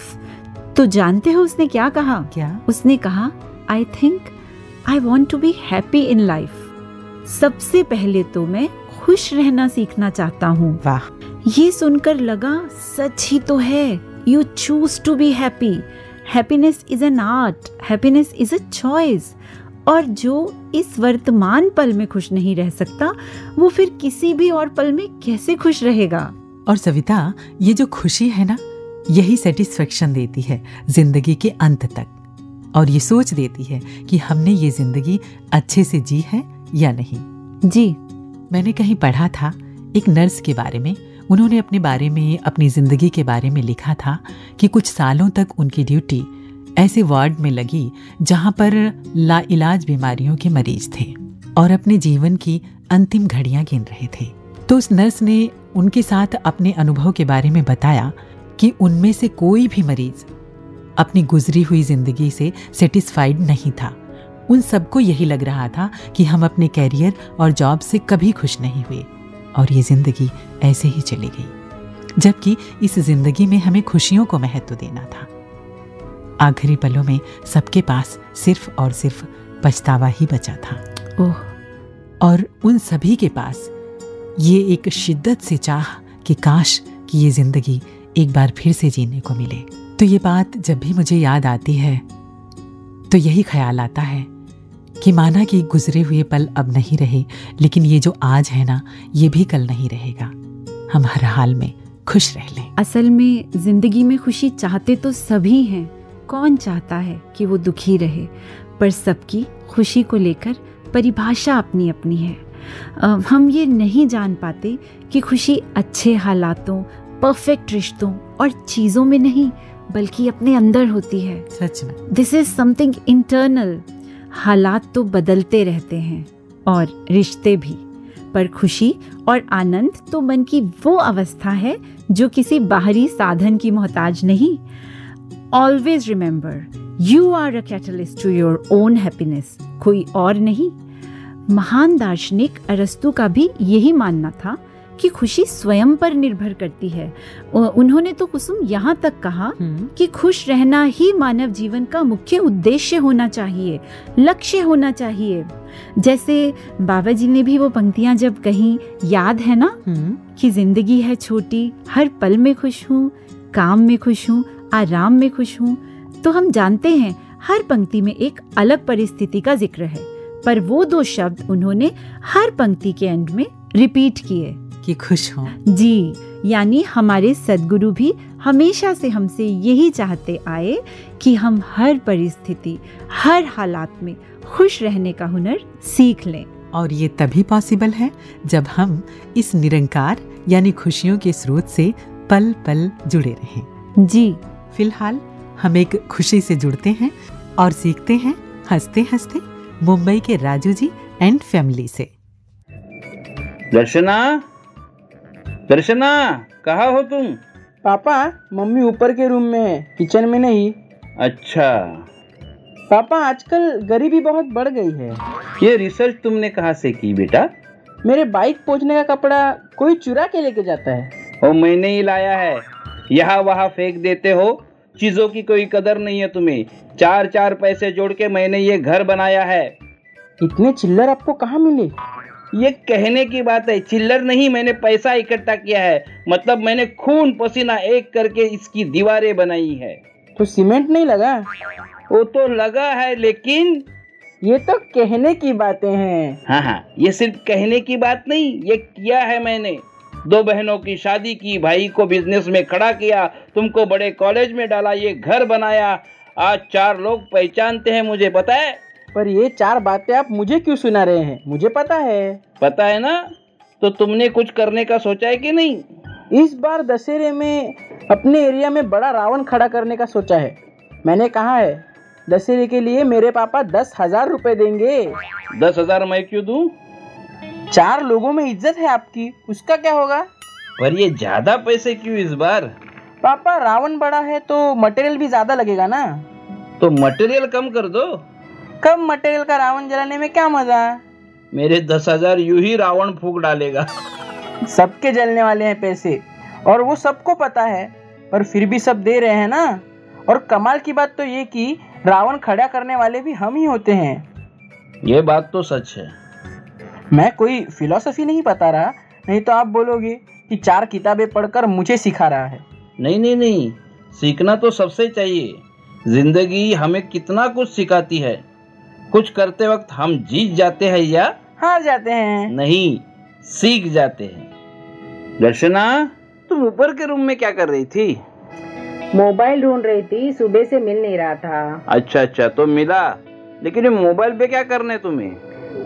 तो जानते हो उसने क्या कहा? क्या? उसने कहा I think I want to be happy in life सबसे पहले तो मैं खुश रहना सीखना चाहता हूँ। वाह। ये सुनकर लगा सच ही तो है। You choose to be happy happiness is an art happiness is a choice और जो इस वर्तमान पल में खुश नहीं रह सकता वो फिर किसी भी और पल में कैसे खुश रहेगा? और सविता ये जो खुशी है ना यही सेटिस्फेक्शन देती है ज़िंदगी के अंत तक। और ये सोच देती है कि हमने ये ज़िंदगी अच्छे से जी है या नहीं? जी। मैंने कहीं पढ़ा था एक नर्स के बारे में। उन्होंने अपने बारे में अपनी ज़िंदगी के बारे में लिखा था कि कुछ सालों तक उनकी ड्यूटी ऐसे वार्ड में लगी जहाँ पर लाइलाज बीमारियों के मरीज़ थे और अपने जीवन की अंतिम घड़ियाँ गिन रहे थे। तो उस नर्स ने उनके साथ अपने अनुभव के बारे में बताया कि उनमें से कोई भी मरीज़ अपनी गुजरी हुई ज़िंदगी से सेटिस्फाइड नहीं था। उन सबको यही लग रहा था कि हम अपने कैरियर और जॉब से कभी खुश नहीं हुए और ये ज़िंदगी ऐसे ही चली गई जबकि इस ज़िंदगी में हमें खुशियों को महत्व देना था। आखिरी पलों में सबके पास सिर्फ़ और सिर्फ़ पछतावा ही बचा था। ओह। और उन सभी के पास ये एक शिद्दत से चाह कि काश कि ये ज़िंदगी एक बार फिर से जीने को मिले। तो ये बात जब भी मुझे याद आती है तो यही ख्याल आता है कि माना कि गुजरे हुए पल अब नहीं रहे लेकिन ये जो आज है ना ये भी कल नहीं रहेगा। हम हर हाल में खुश रह लें। असल में ज़िंदगी में खुशी चाहते तो सभी हैं। कौन चाहता है कि वो दुखी रहे? पर सबकी खुशी को लेकर परिभाषा अपनी अपनी है। हम ये नहीं जान पाते कि खुशी अच्छे हालातों परफेक्ट रिश्तों और चीज़ों में नहीं बल्कि अपने अंदर होती है। सच में। दिस इज़ समथिंग इंटरनल हालात तो बदलते रहते हैं और रिश्ते भी। पर खुशी और आनंद तो मन की वो अवस्था है जो किसी बाहरी साधन की मोहताज नहीं। Always remember you are a catalyst to your own happiness कोई और नहीं। महान दार्शनिक अरस्तु का भी यही मानना था कि खुशी स्वयं पर निर्भर करती है। उन्होंने तो कुसुम यहाँ तक कहा हम्म, कि खुश रहना ही मानव जीवन का मुख्य उद्देश्य होना चाहिए लक्ष्य होना चाहिए। जैसे बाबा जी ने भी वो पंक्तियाँ जब कहीं याद है ना? हम्म, कि ज़िंदगी है छोटी हर पल में खुश हूँ काम में खुश हूँ आराम में खुश हूँ तो हम जानते हैं हर पंक्ति में एक अलग परिस्थिति का ज़िक्र है। पर वो दो शब्द उन्होंने हर पंक्ति के एंड में रिपीट किए। कि खुश हों। जी यानी हमारे सदगुरु भी हमेशा से हमसे यही चाहते आए कि हम हर परिस्थिति हर हालात में खुश रहने का हुनर सीख लें। और ये तभी पॉसिबल है जब हम इस निरंकार यानी खुशियों के स्रोत से पल पल जुड़े रहें। जी। फ़िलहाल हम एक खुशी से जुड़ते हैं और सीखते हैं हँसते हँसते मुंबई के राजू जी एंड फैमिली से। दर्शना? दर्शना कहाँ हो तुम? पापा मम्मी ऊपर के रूम में है किचन में नहीं। अच्छा। पापा आजकल गरीबी बहुत बढ़ गई है। ये रिसर्च तुमने कहाँ से की बेटा? मेरे बाइक पहुँचने का कपड़ा कोई चुरा के लेके जाता है। और मैंने ही लाया है। यहाँ वहाँ फेंक देते हो चीज़ों की कोई कदर नहीं है तुम्हें। चार चार पैसे जोड़ के मैंने ये घर बनाया है। इतने चिल्लर आपको कहाँ मिले? ये कहने की बात है चिल्लर नहीं मैंने पैसा इकट्ठा किया है। मतलब मैंने खून पसीना एक करके इसकी दीवारें बनाई है। तो सीमेंट नहीं लगा? वो तो लगा है लेकिन ये तो कहने की बातें हैं। हाँ हाँ ये सिर्फ़ कहने की बात नहीं ये किया है मैंने। दो बहनों की शादी की भाई को बिज़नेस में खड़ा किया तुमको बड़े कॉलेज में डाला ये घर बनाया। आज चार लोग पहचानते हैं मुझे पता है? पर ये चार बातें आप मुझे क्यों सुना रहे हैं? मुझे पता है। पता है ना? तो तुमने कुछ करने का सोचा है कि नहीं? इस बार दशहरे में अपने एरिया में बड़ा रावण खड़ा करने का सोचा है। मैंने कहा है दशहरे के लिए मेरे पापा दस हज़ार रुपए देंगे। दस हज़ार मैं क्यों दूँ? चार लोगों में इज़्ज़त है आपकी उसका क्या होगा? पर ये ज़्यादा पैसे क्यों इस बार? पापा रावण बड़ा है तो मटेरियल भी ज़्यादा लगेगा ना। तो मटेरियल कम कर दो। कम मटेरियल का रावण जलाने में क्या मज़ा? मेरे दस हज़ार यू ही रावण फूक डालेगा। सबके जलने वाले हैं पैसे। और वो सबको पता है पर फिर भी सब दे रहे हैं ना? और कमाल की बात तो ये कि रावण खड़ा करने वाले भी हम ही होते हैं। ये बात तो सच है। मैं कोई फिलॉसफी नहीं बता रहा नहीं तो आप बोलोगे कि चार किताबें पढ़कर मुझे सिखा रहा है। नहीं नहीं नहीं सीखना तो सबसे चाहिए। ज़िंदगी हमें कितना कुछ सिखाती है। कुछ करते वक्त हम जीत जाते हैं या हार जाते हैं। नहीं सीख जाते हैं। दर्शना तुम ऊपर के रूम में क्या कर रही थी? मोबाइल ढूंढ रही थी सुबह से मिल नहीं रहा था। अच्छा अच्छा तो मिला। लेकिन ये मोबाइल पे क्या करना तुम्हें?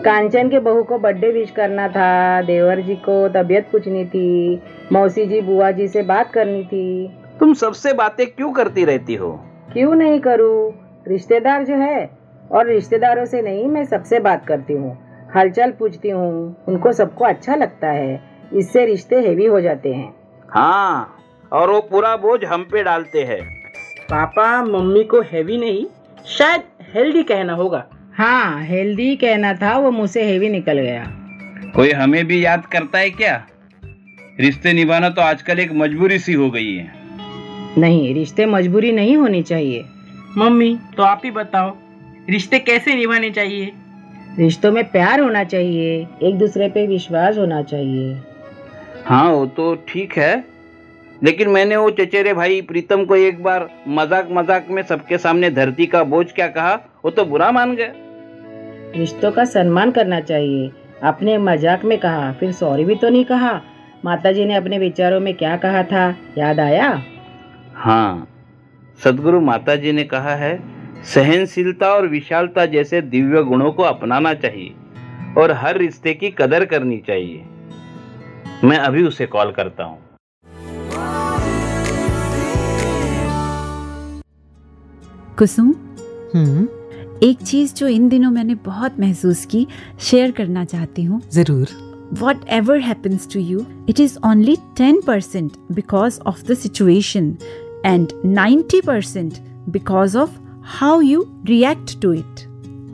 कांचन के बहू को बर्थडे विश करना था देवर जी को तबीयत पूछनी थी मौसी जी बुआ जी से बात करनी थी। तुम सबसे बातें क्यों करती रहती हो? क्यों नहीं करूँ? रिश्तेदार जो है और रिश्तेदारों से नहीं मैं सबसे बात करती हूँ। हालचाल पूछती हूँ उनको सबको अच्छा लगता है। इससे रिश्ते हेवी हो जाते हैं। हाँ और वो पूरा बोझ हम पे डालते हैं। पापा मम्मी को हैवी नहीं शायद हेल्दी कहना होगा। हाँ हेल्दी कहना था वो मुँह से हेवी निकल गया। कोई हमें भी याद करता है क्या? रिश्ते निभाना तो आजकल एक मजबूरी सी हो गई है। नहीं रिश्ते मजबूरी नहीं होनी चाहिए। मम्मी तो आप ही बताओ रिश्ते कैसे निभाने चाहिए? रिश्तों में प्यार होना चाहिए एक दूसरे पे विश्वास होना चाहिए। हाँ वो तो ठीक है। लेकिन मैंने वो चचेरे भाई प्रीतम को एक बार मज़ाक मज़ाक में सबके सामने धरती का बोझ क्या कहा वो तो बुरा मान गए। रिश्तों का सम्मान करना चाहिए आपने मज़ाक में कहा फिर सॉरी भी तो नहीं कहा। माताजी ने अपने विचारों में क्या कहा था याद आया? हाँ सदगुरु माता जी ने कहा है सहनशीलता और विशालता जैसे दिव्य गुणों को अपनाना चाहिए और हर रिश्ते की कदर करनी चाहिए। मैं अभी उसे कॉल करता हूँ। कुसुम? हम्म? एक चीज़ जो इन दिनों मैंने बहुत महसूस की शेयर करना चाहती हूँ। ज़रूर। Whatever happens to you it is only ten percent because of the situation and ninety percent because of how you react to it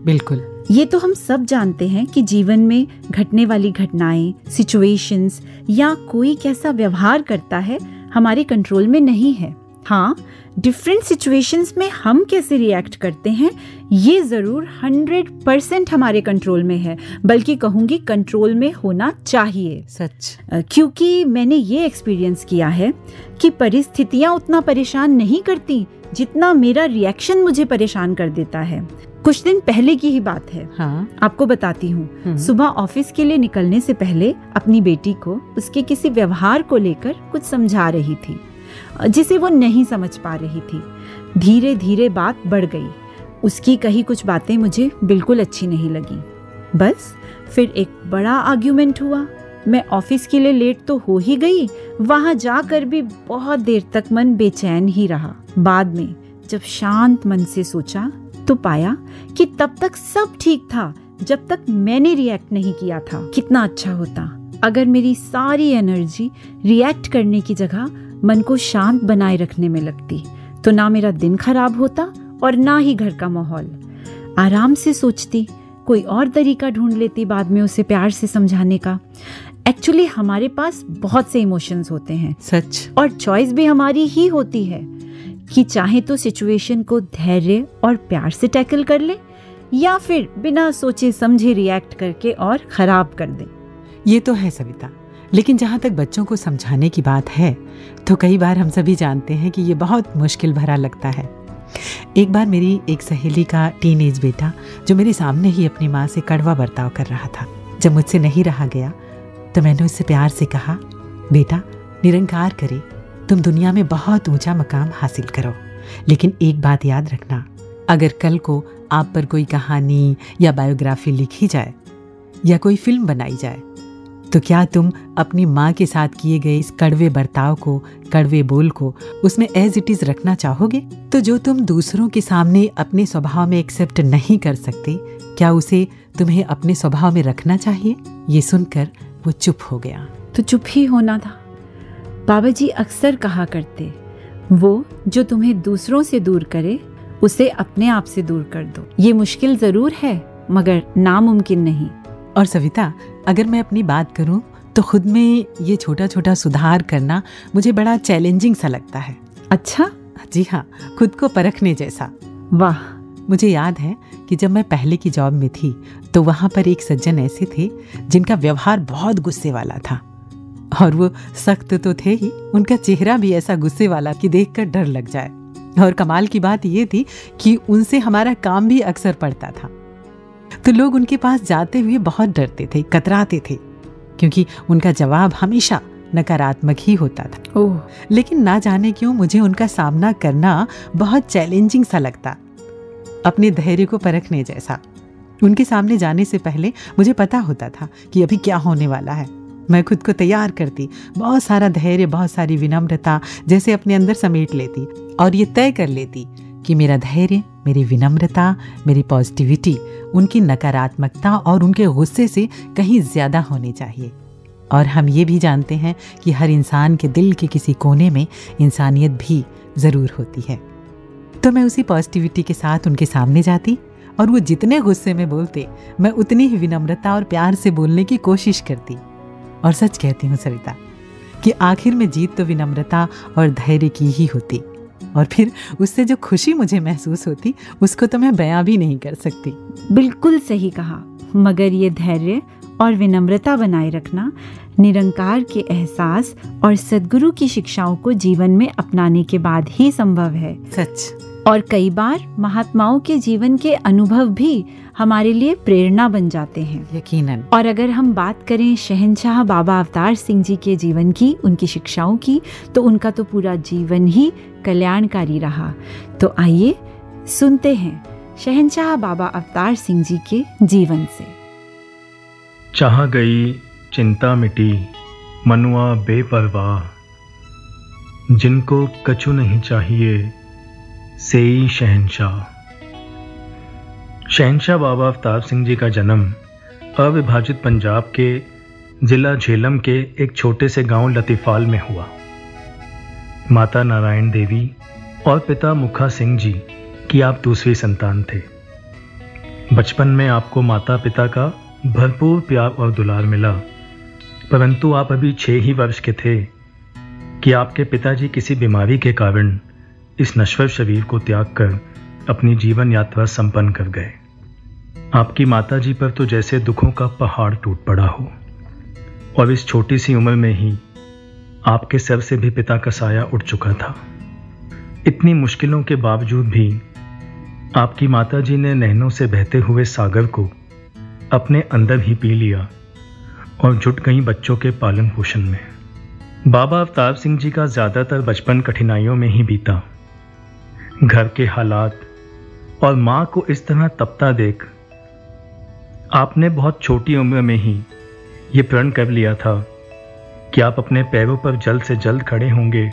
बिल्कुल। ये तो हम सब जानते हैं कि जीवन में घटने वाली घटनाएँ सिचुएशंस या कोई कैसा व्यवहार करता है हमारे कंट्रोल में नहीं है। हाँ डिफरेंट सिचुएशंस में हम कैसे रिएक्ट करते हैं ये ज़रूर हंड्रेड परसेंट हमारे कंट्रोल में है। बल्कि कहूँगी कंट्रोल में होना चाहिए। सच। क्योंकि मैंने ये एक्सपीरियंस किया है कि परिस्थितियाँ उतना परेशान नहीं करती जितना मेरा रिएक्शन मुझे परेशान कर देता है। कुछ दिन पहले की ही बात है। हाँ। आपको बताती हूँ। हम्म। सुबह ऑफ़िस के लिए निकलने से पहले अपनी बेटी को उसके किसी व्यवहार को लेकर कुछ समझा रही थी। जिसे वो नहीं समझ पा रही थी। धीरे धीरे बात बढ़ गई। उसकी कही कुछ बातें मुझे बिल्कुल अच्छी नहीं लगी। बस, फिर एक बड़ा आर्ग्यूमेंट हुआ। मैं ऑफ़िस के लिए लेट तो हो ही गई, वहाँ जाकर भी बहुत देर तक मन बेचैन ही रहा। बाद में, जब शांत मन से सोचा तो पाया कि तब तक सब ठीक था, जब तक मैंने रिएक्ट नहीं किया था। कितना अच्छा होता। अगर मेरी सारी एनर्जी रिएक्ट करने की जगह मन को शांत बनाए रखने में लगती। तो ना मेरा दिन खराब होता और ना ही घर का माहौल। आराम से सोचती कोई और तरीका ढूंढ लेती बाद में उसे प्यार से समझाने का। एक्चुअली हमारे पास बहुत से इमोशंस होते हैं। सच। और चॉइस भी हमारी ही होती है कि चाहे तो सिचुएशन को धैर्य और प्यार से टैकल कर ले या फिर बिना सोचे समझे रिएक्ट करके और खराब कर दे। ये तो है सविता। लेकिन जहाँ तक बच्चों को समझाने की बात है तो कई बार हम सभी जानते हैं कि ये बहुत मुश्किल भरा लगता है। एक बार मेरी एक सहेली का टीनेज बेटा, जो मेरे सामने ही अपनी माँ से कड़वा बर्ताव कर रहा था, जब मुझसे नहीं रहा गया तो मैंने उससे प्यार से कहा, बेटा, निरंकार करे, तुम दुनिया में बहुत ऊँचा मकाम हासिल करो, लेकिन एक बात याद रखना, अगर कल को आप पर कोई कहानी या बायोग्राफी लिखी जाए, या कोई फ़िल्म बनाई जाए तो क्या तुम अपनी माँ के साथ किए गए इस कड़वे बर्ताव को कड़वे बोल को उसमें एज इट इज़ रखना चाहोगे? तो जो तुम दूसरों के सामने अपने स्वभाव में एक्सेप्ट नहीं कर सकते क्या उसे तुम्हें अपने स्वभाव में रखना चाहिए? ये सुनकर वो चुप हो गया। तो चुप ही होना था। बाबा जी अक्सर कहा करते वो जो तुम्हें दूसरों से दूर करे उसे अपने आप से दूर कर दो। ये मुश्किल ज़रूर है मगर नामुमकिन नहीं। और सविता अगर मैं अपनी बात करूँ तो खुद में ये छोटा छोटा सुधार करना मुझे बड़ा चैलेंजिंग सा लगता है। अच्छा? जी हाँ खुद को परखने जैसा। वाह। मुझे याद है कि जब मैं पहले की जॉब में थी तो वहाँ पर एक सज्जन ऐसे थे जिनका व्यवहार बहुत गुस्से वाला था। और वो सख्त तो थे ही उनका चेहरा भी ऐसा गुस्से वाला कि देखकर डर लग जाए। और कमाल की बात ये थी कि उनसे हमारा काम भी अक्सर पड़ता था। तो लोग उनके पास जाते हुए बहुत डरते थे कतराते थे क्योंकि उनका जवाब हमेशा नकारात्मक ही होता था। ओह। लेकिन ना जाने क्यों मुझे उनका सामना करना बहुत चैलेंजिंग सा लगता। अपने धैर्य को परखने जैसा। उनके सामने जाने से पहले मुझे पता होता था कि अभी क्या होने वाला है। मैं खुद को तैयार करती बहुत सारा धैर्य बहुत सारी विनम्रता जैसे अपने अंदर समेट लेती और ये तय कर लेती कि मेरा धैर्य, मेरी विनम्रता, मेरी पॉजिटिविटी उनकी नकारात्मकता और उनके गुस्से से कहीं ज़्यादा होनी चाहिए। और हम ये भी जानते हैं कि हर इंसान के दिल के किसी कोने में इंसानियत भी ज़रूर होती है। तो मैं उसी पॉजिटिविटी के साथ उनके सामने जाती और वो जितने गुस्से में बोलते, मैं उतनी ही विनम्रता और प्यार से बोलने की कोशिश करती। और सच कहती हूँ सरिता, कि आखिर में जीत तो विनम्रता और धैर्य की ही होती। और फिर उससे जो खुशी मुझे महसूस होती उसको तो मैं बयां भी नहीं कर सकती। बिल्कुल सही कहा। मगर ये धैर्य और विनम्रता बनाए रखना निरंकार के एहसास और सदगुरु की शिक्षाओं को जीवन में अपनाने के बाद ही संभव है। सच। और कई बार महात्माओं के जीवन के अनुभव भी हमारे लिए प्रेरणा बन जाते हैं। यकीनन। और अगर हम बात करें शहनशाह बाबा अवतार सिंह जी के जीवन की उनकी शिक्षाओं की तो उनका तो पूरा जीवन ही कल्याणकारी रहा। तो आइए सुनते हैं शहनशाह बाबा अवतार सिंह जी के जीवन से। चाह गई चिंता मिटी मनुआ बेपरवाह। जिनको कछु नहीं चाहिए सेई शहनशाह। शहनशाह बाबा अवतार सिंह जी का जन्म अविभाजित पंजाब के जिला झेलम के एक छोटे से गाँव लतीफाल में हुआ। माता नारायण देवी और पिता मुखा सिंह जी की आप दूसरी संतान थे। बचपन में आपको माता पिता का भरपूर प्यार और दुलार मिला, परंतु आप अभी छः ही वर्ष के थे कि आपके पिताजी किसी बीमारी के कारण इस नश्वर शरीर को त्याग कर अपनी जीवन यात्रा संपन्न कर गए। आपकी माता जी पर तो जैसे दुखों का पहाड़ टूट पड़ा हो। और इस छोटी सी उम्र में ही आपके सर से भी पिता का साया उठ चुका था। इतनी मुश्किलों के बावजूद भी आपकी माता जी ने नहनों से बहते हुए सागर को अपने अंदर ही पी लिया और जुट गई बच्चों के पालन पोषण में। बाबा अवतार सिंह जी का ज़्यादातर बचपन कठिनाइयों में ही बीता। घर के हालात और माँ को इस तरह तपता देख आपने बहुत छोटी उम्र में ही ये प्रण कर लिया था कि आप अपने पैरों पर जल्द से जल्द खड़े होंगे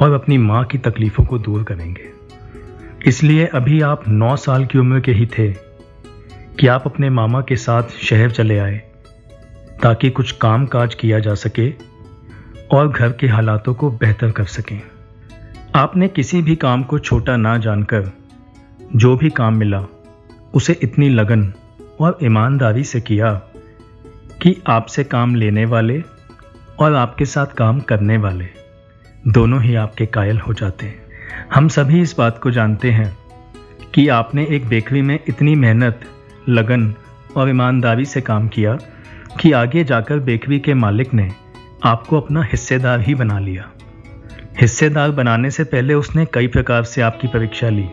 और अपनी माँ की तकलीफ़ों को दूर करेंगे। इसलिए अभी आप नौ साल की उम्र के ही थे कि आप अपने मामा के साथ शहर चले आए, ताकि कुछ काम काज किया जा सके और घर के हालातों को बेहतर कर सकें। आपने किसी भी काम को छोटा ना जानकर, जो भी काम मिला, उसे इतनी लगन और ईमानदारी से किया कि आपसे काम लेने वाले और आपके साथ काम करने वाले दोनों ही आपके कायल हो जाते हैं। हम सभी इस बात को जानते हैं कि आपने एक बेकरी में इतनी मेहनत, लगन और ईमानदारी से काम किया कि आगे जाकर बेकरी के मालिक ने आपको अपना हिस्सेदार ही बना लिया। हिस्सेदार बनाने से पहले उसने कई प्रकार से आपकी परीक्षा ली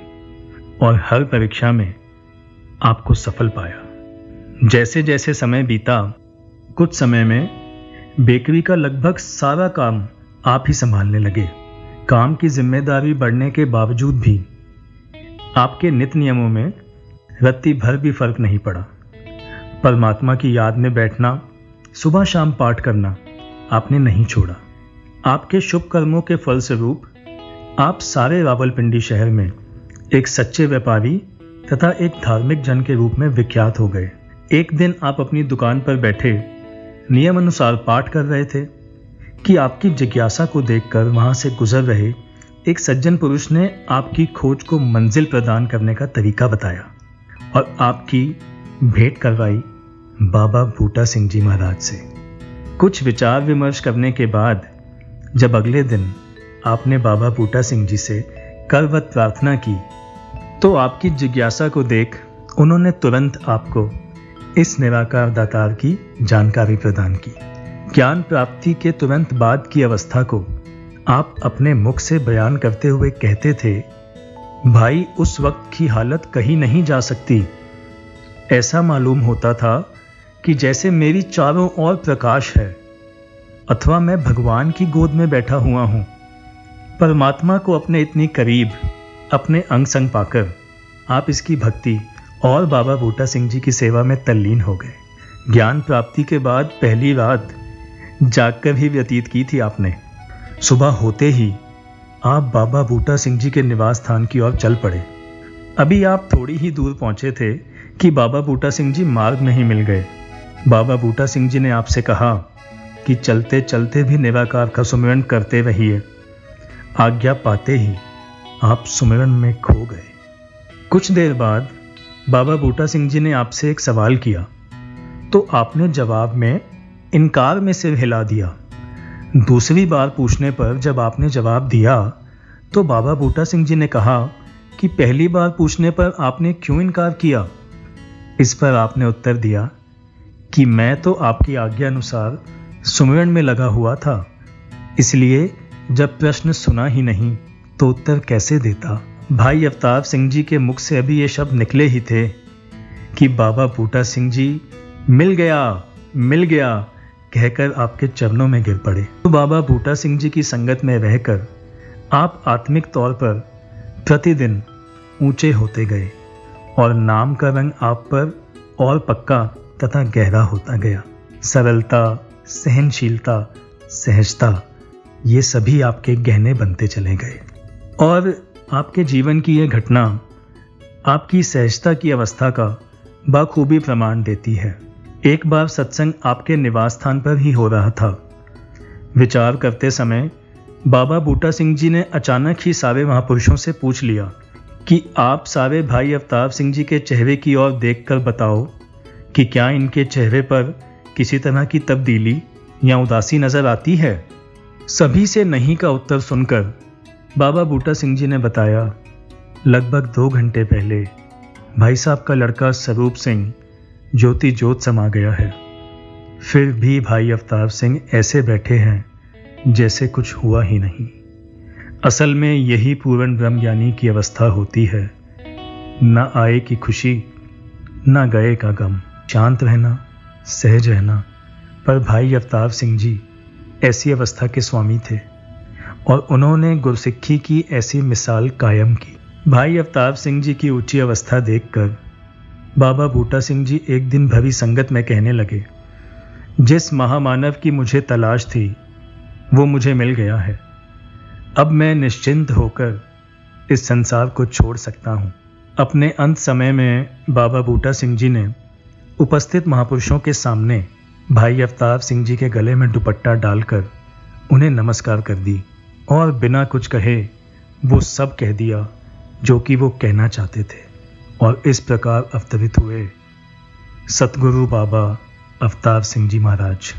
और हर परीक्षा में आपको सफल पाया। जैसे जैसे समय बीता, कुछ समय में बेकरी का लगभग सारा काम आप ही संभालने लगे। काम की ज़िम्मेदारी बढ़ने के बावजूद भी आपके नित नियमों में रत्ती भर भी फ़र्क नहीं पड़ा। परमात्मा की याद में बैठना, सुबह शाम पाठ करना आपने नहीं छोड़ा। आपके शुभ कर्मों के फलस्वरूप, आप सारे रावलपिंडी शहर में एक सच्चे व्यापारी तथा एक धार्मिक जन के रूप में विख्यात हो गए। एक दिन आप अपनी दुकान पर बैठे नियम अनुसार पाठ कर रहे थे कि आपकी जिज्ञासा को देखकर वहाँ से गुजर रहे एक सज्जन पुरुष ने आपकी खोज को मंजिल प्रदान करने का तरीका बताया और आपकी भेंट करवाई बाबा बूटा सिंह जी महाराज से। कुछ विचार विमर्श करने के बाद जब अगले दिन आपने बाबा बूटा सिंह जी से करवत प्रार्थना की तो आपकी जिज्ञासा को देख उन्होंने तुरंत आपको इस निराकार दातार की जानकारी प्रदान की। ज्ञान प्राप्ति के तुरंत बाद की अवस्था को आप अपने मुख से बयान करते हुए कहते थे, भाई, उस वक्त की हालत कहीं नहीं जा सकती। ऐसा मालूम होता था कि जैसे मेरी चारों ओर प्रकाश है अथवा मैं भगवान की गोद में बैठा हुआ हूँ। परमात्मा को अपने इतनी करीब, अपने अंग संग पाकर, आप इसकी भक्ति और बाबा बूटा सिंह जी की सेवा में तल्लीन हो गए। ज्ञान प्राप्ति के बाद पहली रात जागकर ही व्यतीत की थी आपने। सुबह होते ही आप बाबा बूटा सिंह जी के निवास स्थान की ओर चल पड़े। अभी आप थोड़ी ही दूर पहुँचे थे कि बाबा बूटा सिंह जी मार्ग में ही मिल गए। बाबा बूटा सिंह जी ने आपसे कहा कि चलते चलते भी निराकार का सुमिरन करते रहिए। आज्ञा पाते ही आप सुमिरन में खो गए। कुछ देर बाद बाबा बूटा सिंह जी ने आपसे एक सवाल किया। तो आपने जवाब में इनकार में सिर हिला दिया। दूसरी बार पूछने पर जब आपने जवाब दिया तो बाबा बूटा सिंह जी ने कहा कि पहली बार पूछने पर आपने क्यों इनकार किया? इस पर आपने उत्तर दिया कि मैं तो आपकी आज्ञा अनुसार सुमिरन में लगा हुआ था। इसलिए जब प्रश्न सुना ही नहीं तो उत्तर कैसे देता? भाई अवतार सिंह जी के मुख से अभी ये शब्द निकले ही थे कि बाबा बूटा सिंह जी, मिल गया मिल गया, कहकर आपके चरणों में गिर पड़े। तो बाबा बूटा सिंह जी की संगत में रहकर आप आत्मिक तौर पर प्रतिदिन ऊँचे होते गए और नाम का रंग आप पर और पक्का तथा गहरा होता गया। सरलता सहनशीलता, सहजता, ये सभी आपके गहने बनते चले गए। और आपके जीवन की यह घटना आपकी सहजता की अवस्था का बखूबी प्रमाण देती है। एक बार सत्संग आपके निवास स्थान पर ही हो रहा था। विचार करते समय बाबा बूटा सिंह जी ने अचानक ही सारे महापुरुषों से पूछ लिया कि आप सारे भाई अवतार सिंह जी के चेहरे की ओर देखकर बताओ कि क्या इनके चेहरे पर किसी तरह की तब्दीली या उदासी नज़र आती है? सभी से नहीं का उत्तर सुनकर बाबा बूटा सिंह जी ने बताया, लगभग दो घंटे पहले भाई साहब का लड़का स्वरूप सिंह ज्योति ज्योत समा गया है। फिर भी भाई अवतार सिंह ऐसे बैठे हैं जैसे कुछ हुआ ही नहीं। असल में यही पूर्ण ब्रह्म ज्ञानी की अवस्था होती है। न आए की खुशी, न गए का गम। शांत रहना। सहज रहना पर भाई अवतार सिंह जी, ऐसी अवस्था के स्वामी थे और उन्होंने गुरसिक्खी की ऐसी मिसाल कायम की। भाई अवतार सिंह जी की ऊँची अवस्था देखकर बाबा बूटा सिंह जी एक दिन भरी संगत में कहने लगे, जिस महामानव की मुझे तलाश थी, वो मुझे मिल गया है। अब मैं निश्चिंत होकर इस संसार को छोड़ सकता हूँ। अपने अंत समय में बाबा बूटा सिंह जी ने उपस्थित महापुरुषों के सामने भाई अवतार सिंह जी के गले में दुपट्टा डालकर उन्हें नमस्कार कर दी और बिना कुछ कहे वो सब कह दिया जो कि वो कहना चाहते थे और इस प्रकार अवतरित हुए। सतगुरु बाबा अवतार सिंह जी महाराज।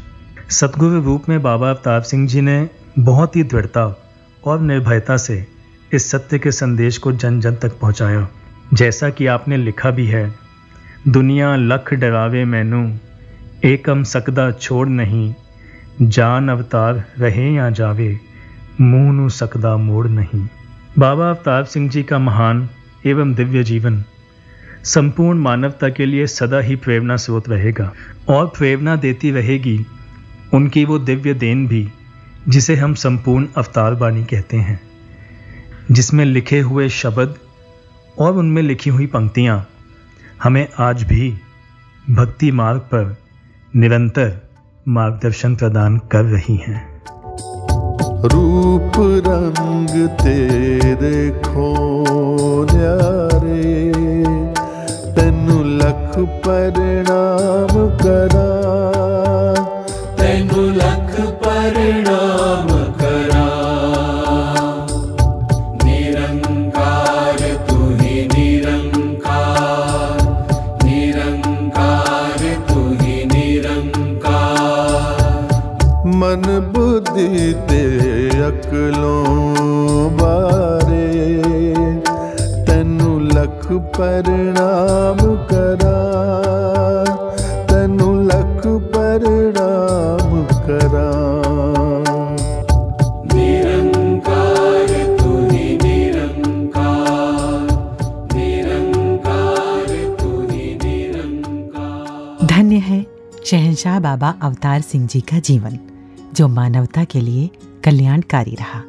सतगुरु रूप में बाबा अवतार सिंह जी ने बहुत ही दृढ़ता और निर्भयता से इस सत्य के संदेश को जन जन तक पहुँचाया। जैसा कि आपने लिखा भी है दुनिया लख डरावे मैनू एकम सकदा छोड़ नहीं जान अवतार रहे या जावे मुँह नु सकदा मोड़ नहीं बाबा अवतार सिंह जी का महान एवं दिव्य जीवन संपूर्ण मानवता के लिए सदा ही प्रेरणा स्रोत रहेगा और प्रेरणा देती रहेगी उनकी वो दिव्य देन भी जिसे हम संपूर्ण अवतार वाणी कहते हैं जिसमें लिखे हुए शब्द और उनमें लिखी हुई पंक्तियाँ हमें आज भी भक्ति मार्ग पर निरंतर मार्गदर्शन प्रदान कर रही हैं। रूप रंग तेरे खो रे, तेनु लख परिणाम अवतार सिंह जी का जीवन जो मानवता के लिए कल्याणकारी रहा।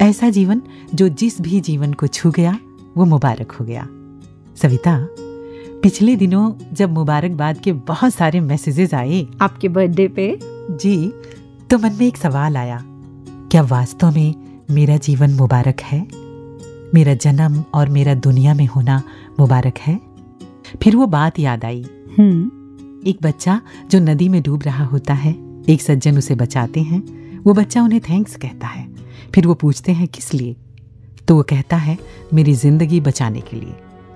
ऐसा जीवन जो जिस भी जीवन को छू गया वो मुबारक हो गया। सविता पिछले दिनों जब मुबारकबाद के बहुत सारे मैसेजेस आए। आपके बर्थडे पे? जी तो मन में एक सवाल आया। क्या वास्तव में मेरा जीवन मुबारक है? मेरा जन्म और मेरा दुनिया में होना मुबारक है? फिर वो बात याद आई। हम्म। एक बच्चा जो नदी में डूब रहा होता है एक सज्जन उसे बचाते हैं। वो बच्चा उन्हें थैंक्स कहता है। फिर वो पूछते हैं किस लिए? तो वो कहता है मेरी ज़िंदगी बचाने के लिए।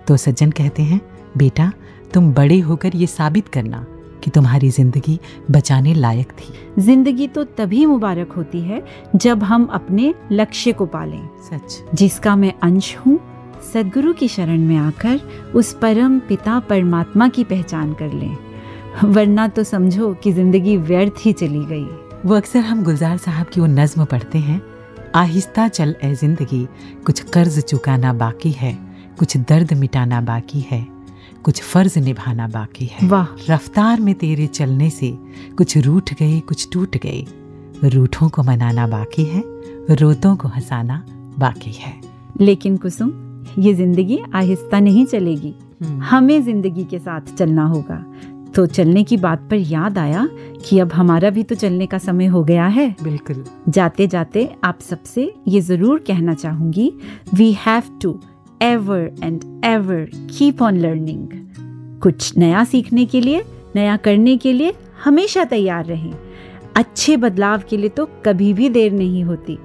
तो सज्जन कहते हैं बेटा तुम बड़े होकर ये साबित करना कि तुम्हारी ज़िंदगी बचाने लायक थी। ज़िंदगी तो तभी मुबारक होती है जब हम अपने लक्ष्य को पालें। सच। जिसका मैं अंश हूँ सदगुरु की शरण में आकर उस परम पिता परमात्मा की पहचान कर लें। वरना तो समझो कि ज़िंदगी व्यर्थ ही चली गई। वो अक्सर हम गुलजार साहब की वो नज्म पढ़ते हैं। आहिस्ता चल ए ज़िंदगी कुछ कर्ज चुकाना बाकी है कुछ दर्द मिटाना बाकी है कुछ फ़र्ज़ निभाना बाकी है। वाह। रफ्तार में तेरे चलने से कुछ रूठ गए कुछ टूट गए। रूठों को मनाना बाकी है रोतों को हंसाना बाकी है। लेकिन कुसुम ये ज़िंदगी आहिस्ता नहीं चलेगी। हमें ज़िंदगी के साथ चलना होगा। तो चलने की बात पर याद आया कि अब हमारा भी तो चलने का समय हो गया है। बिल्कुल। जाते जाते आप सबसे ये ज़रूर कहना चाहूँगी we have to ever and ever keep on learning कुछ नया सीखने के लिए नया करने के लिए हमेशा तैयार रहें। अच्छे बदलाव के लिए तो कभी भी देर नहीं होती।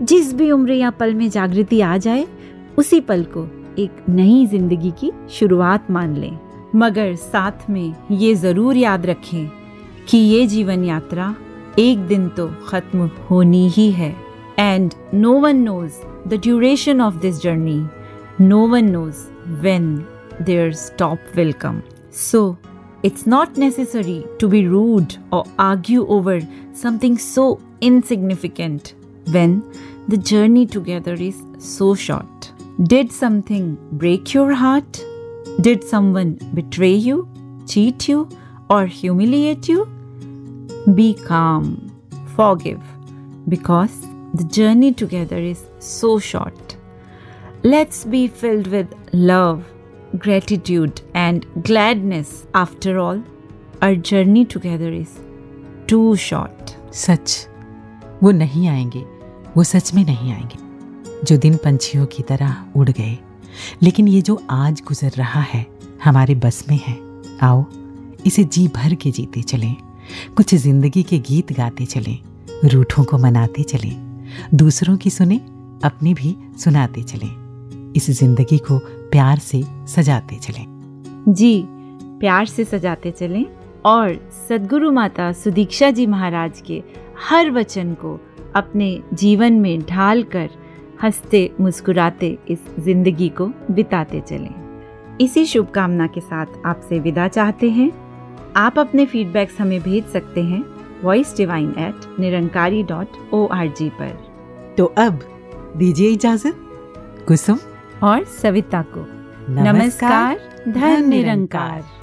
जिस भी उम्र या पल में जागृति आ जाए उसी पल को एक नई ज़िंदगी की शुरुआत मान लें। मगर साथ में ये ज़रूर याद रखें कि ये जीवन यात्रा एक दिन तो ख़त्म होनी ही है। And no one knows the duration of this journey no one knows when their stop will come so it's not necessary to be rude और argue over something so insignificant when the journey together is so short did something break your heart Did someone betray you, cheat you, or humiliate you? Be calm, forgive, because the journey together is so short. Let's be filled with love, gratitude, and gladness. After all, our journey together is too short. सच वो नहीं आएंगे वो सच में नहीं आएंगे जो दिन पंछियों की तरह उड़ गए लेकिन ये जो आज गुजर रहा है, हमारे बस में है। आओ, इसे जी भर के जीते चलें। कुछ ज़िंदगी के गीत गाते चलें, रूठों को मनाते चलें। दूसरों की सुने, अपनी भी सुनाते चलें। इस ज़िंदगी को प्यार से सजाते चलें। जी, प्यार से सजाते चलें और सदगुरु माता सुदीक्षा जी महाराज के हर वचन को अपने जीवन में ढाल कर हँसते मुस्कुराते इस ज़िंदगी को बिताते चलें। इसी शुभकामना के साथ आपसे विदा चाहते हैं। आप अपने फीडबैक्स हमें भेज सकते हैं voice divine at Nirankari dot O R G पर। तो अब दीजिए इजाज़त। कुसुम और सविता को। नमस्कार धन निरंकार, निरंकार।